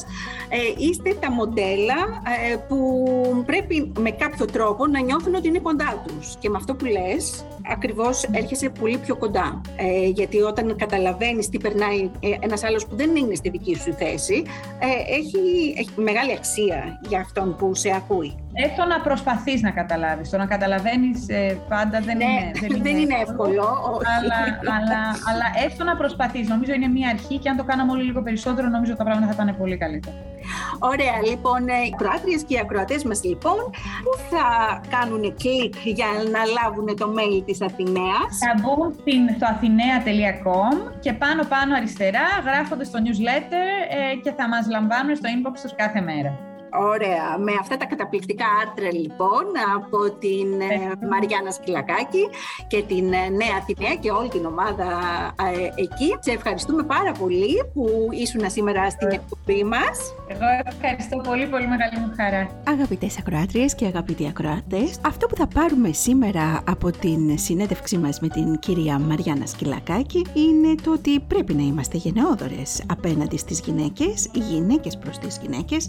ε, είστε τα μοντέλα ε, που πρέπει με κάποιο τρόπο να νιώθουν ότι είναι κοντά τους. Και με αυτό που λες, ακριβώς έρχεσαι πολύ πιο κοντά. Ε, γιατί όταν καταλαβαίνεις τι περνάει ένας άλλος που δεν είναι στη δική σου θέση, έχει, έχει μεγάλη αξία για αυτόν που σε ακούει. Έστω να προσπαθείς να καταλάβεις. Το να καταλαβαίνεις πάντα δεν, ναι, είναι, δεν, δεν είναι εύκολο. Αλλά, αλλά, αλλά έστω να προσπαθείς. Νομίζω είναι μια αρχή και αν το κάναμε όλοι λίγο περισσότερο, νομίζω τα πράγματα θα πάνε πολύ καλύτερα. Ωραία, λοιπόν, οι κροάτριες και οι ακροατές μας λοιπόν, που θα κάνουν κλικ για να λάβουν το mail της Αθηναίας; Θα μπουν στο αθηναία.com και πάνω πάνω αριστερά γράφονται στο newsletter ε, και θα μας λαμβάνουν στο inbox τους κάθε μέρα. Ωραία. Με αυτά τα καταπληκτικά άρθρα λοιπόν από την ε, Μαριάννα Σκυλακάκη και την ε, Νέα Αθηναία και όλη την ομάδα ε, εκεί. Σε ευχαριστούμε πάρα πολύ που ήσουν σήμερα στην εκπομπή μας. Εγώ ευχαριστώ πολύ, πολύ μεγάλη μου χαρά. Αγαπητές ακροάτριες και αγαπητοί ακροάτες, αυτό που θα πάρουμε σήμερα από την συνέντευξή μας με την κυρία Μαριάννα Σκυλακάκη είναι το ότι πρέπει να είμαστε γενναιόδορες απέναντι στις γυναίκες, οι γυναίκες προς τις γυναίκες,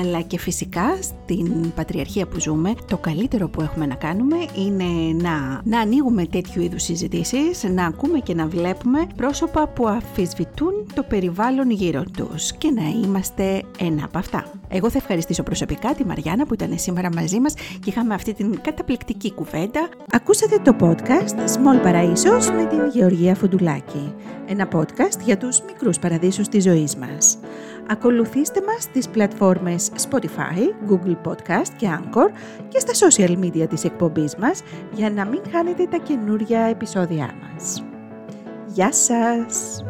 αλλά και φυσικά στην πατριαρχία που ζούμε το καλύτερο που έχουμε να κάνουμε είναι να, να ανοίγουμε τέτοιου είδους συζητήσεις, να ακούμε και να βλέπουμε πρόσωπα που αφισβητούν το περιβάλλον γύρω τους και να είμαστε ένα από αυτά. Εγώ θα ευχαριστήσω προσωπικά τη Μαριάννα που ήταν σήμερα μαζί μας και είχαμε αυτή την καταπληκτική κουβέντα. Ακούσατε το podcast Small Παραΐσος με την Γεωργία Φουντουλάκη. Ένα podcast για τους μικρούς παραδείσους της ζωής μας. Ακολουθήστε μας στις πλατφόρμες Spotify, Google Podcast και Anchor και στα social media της εκπομπής μας για να μην χάνετε τα καινούργια επεισόδια μας. Γεια σας!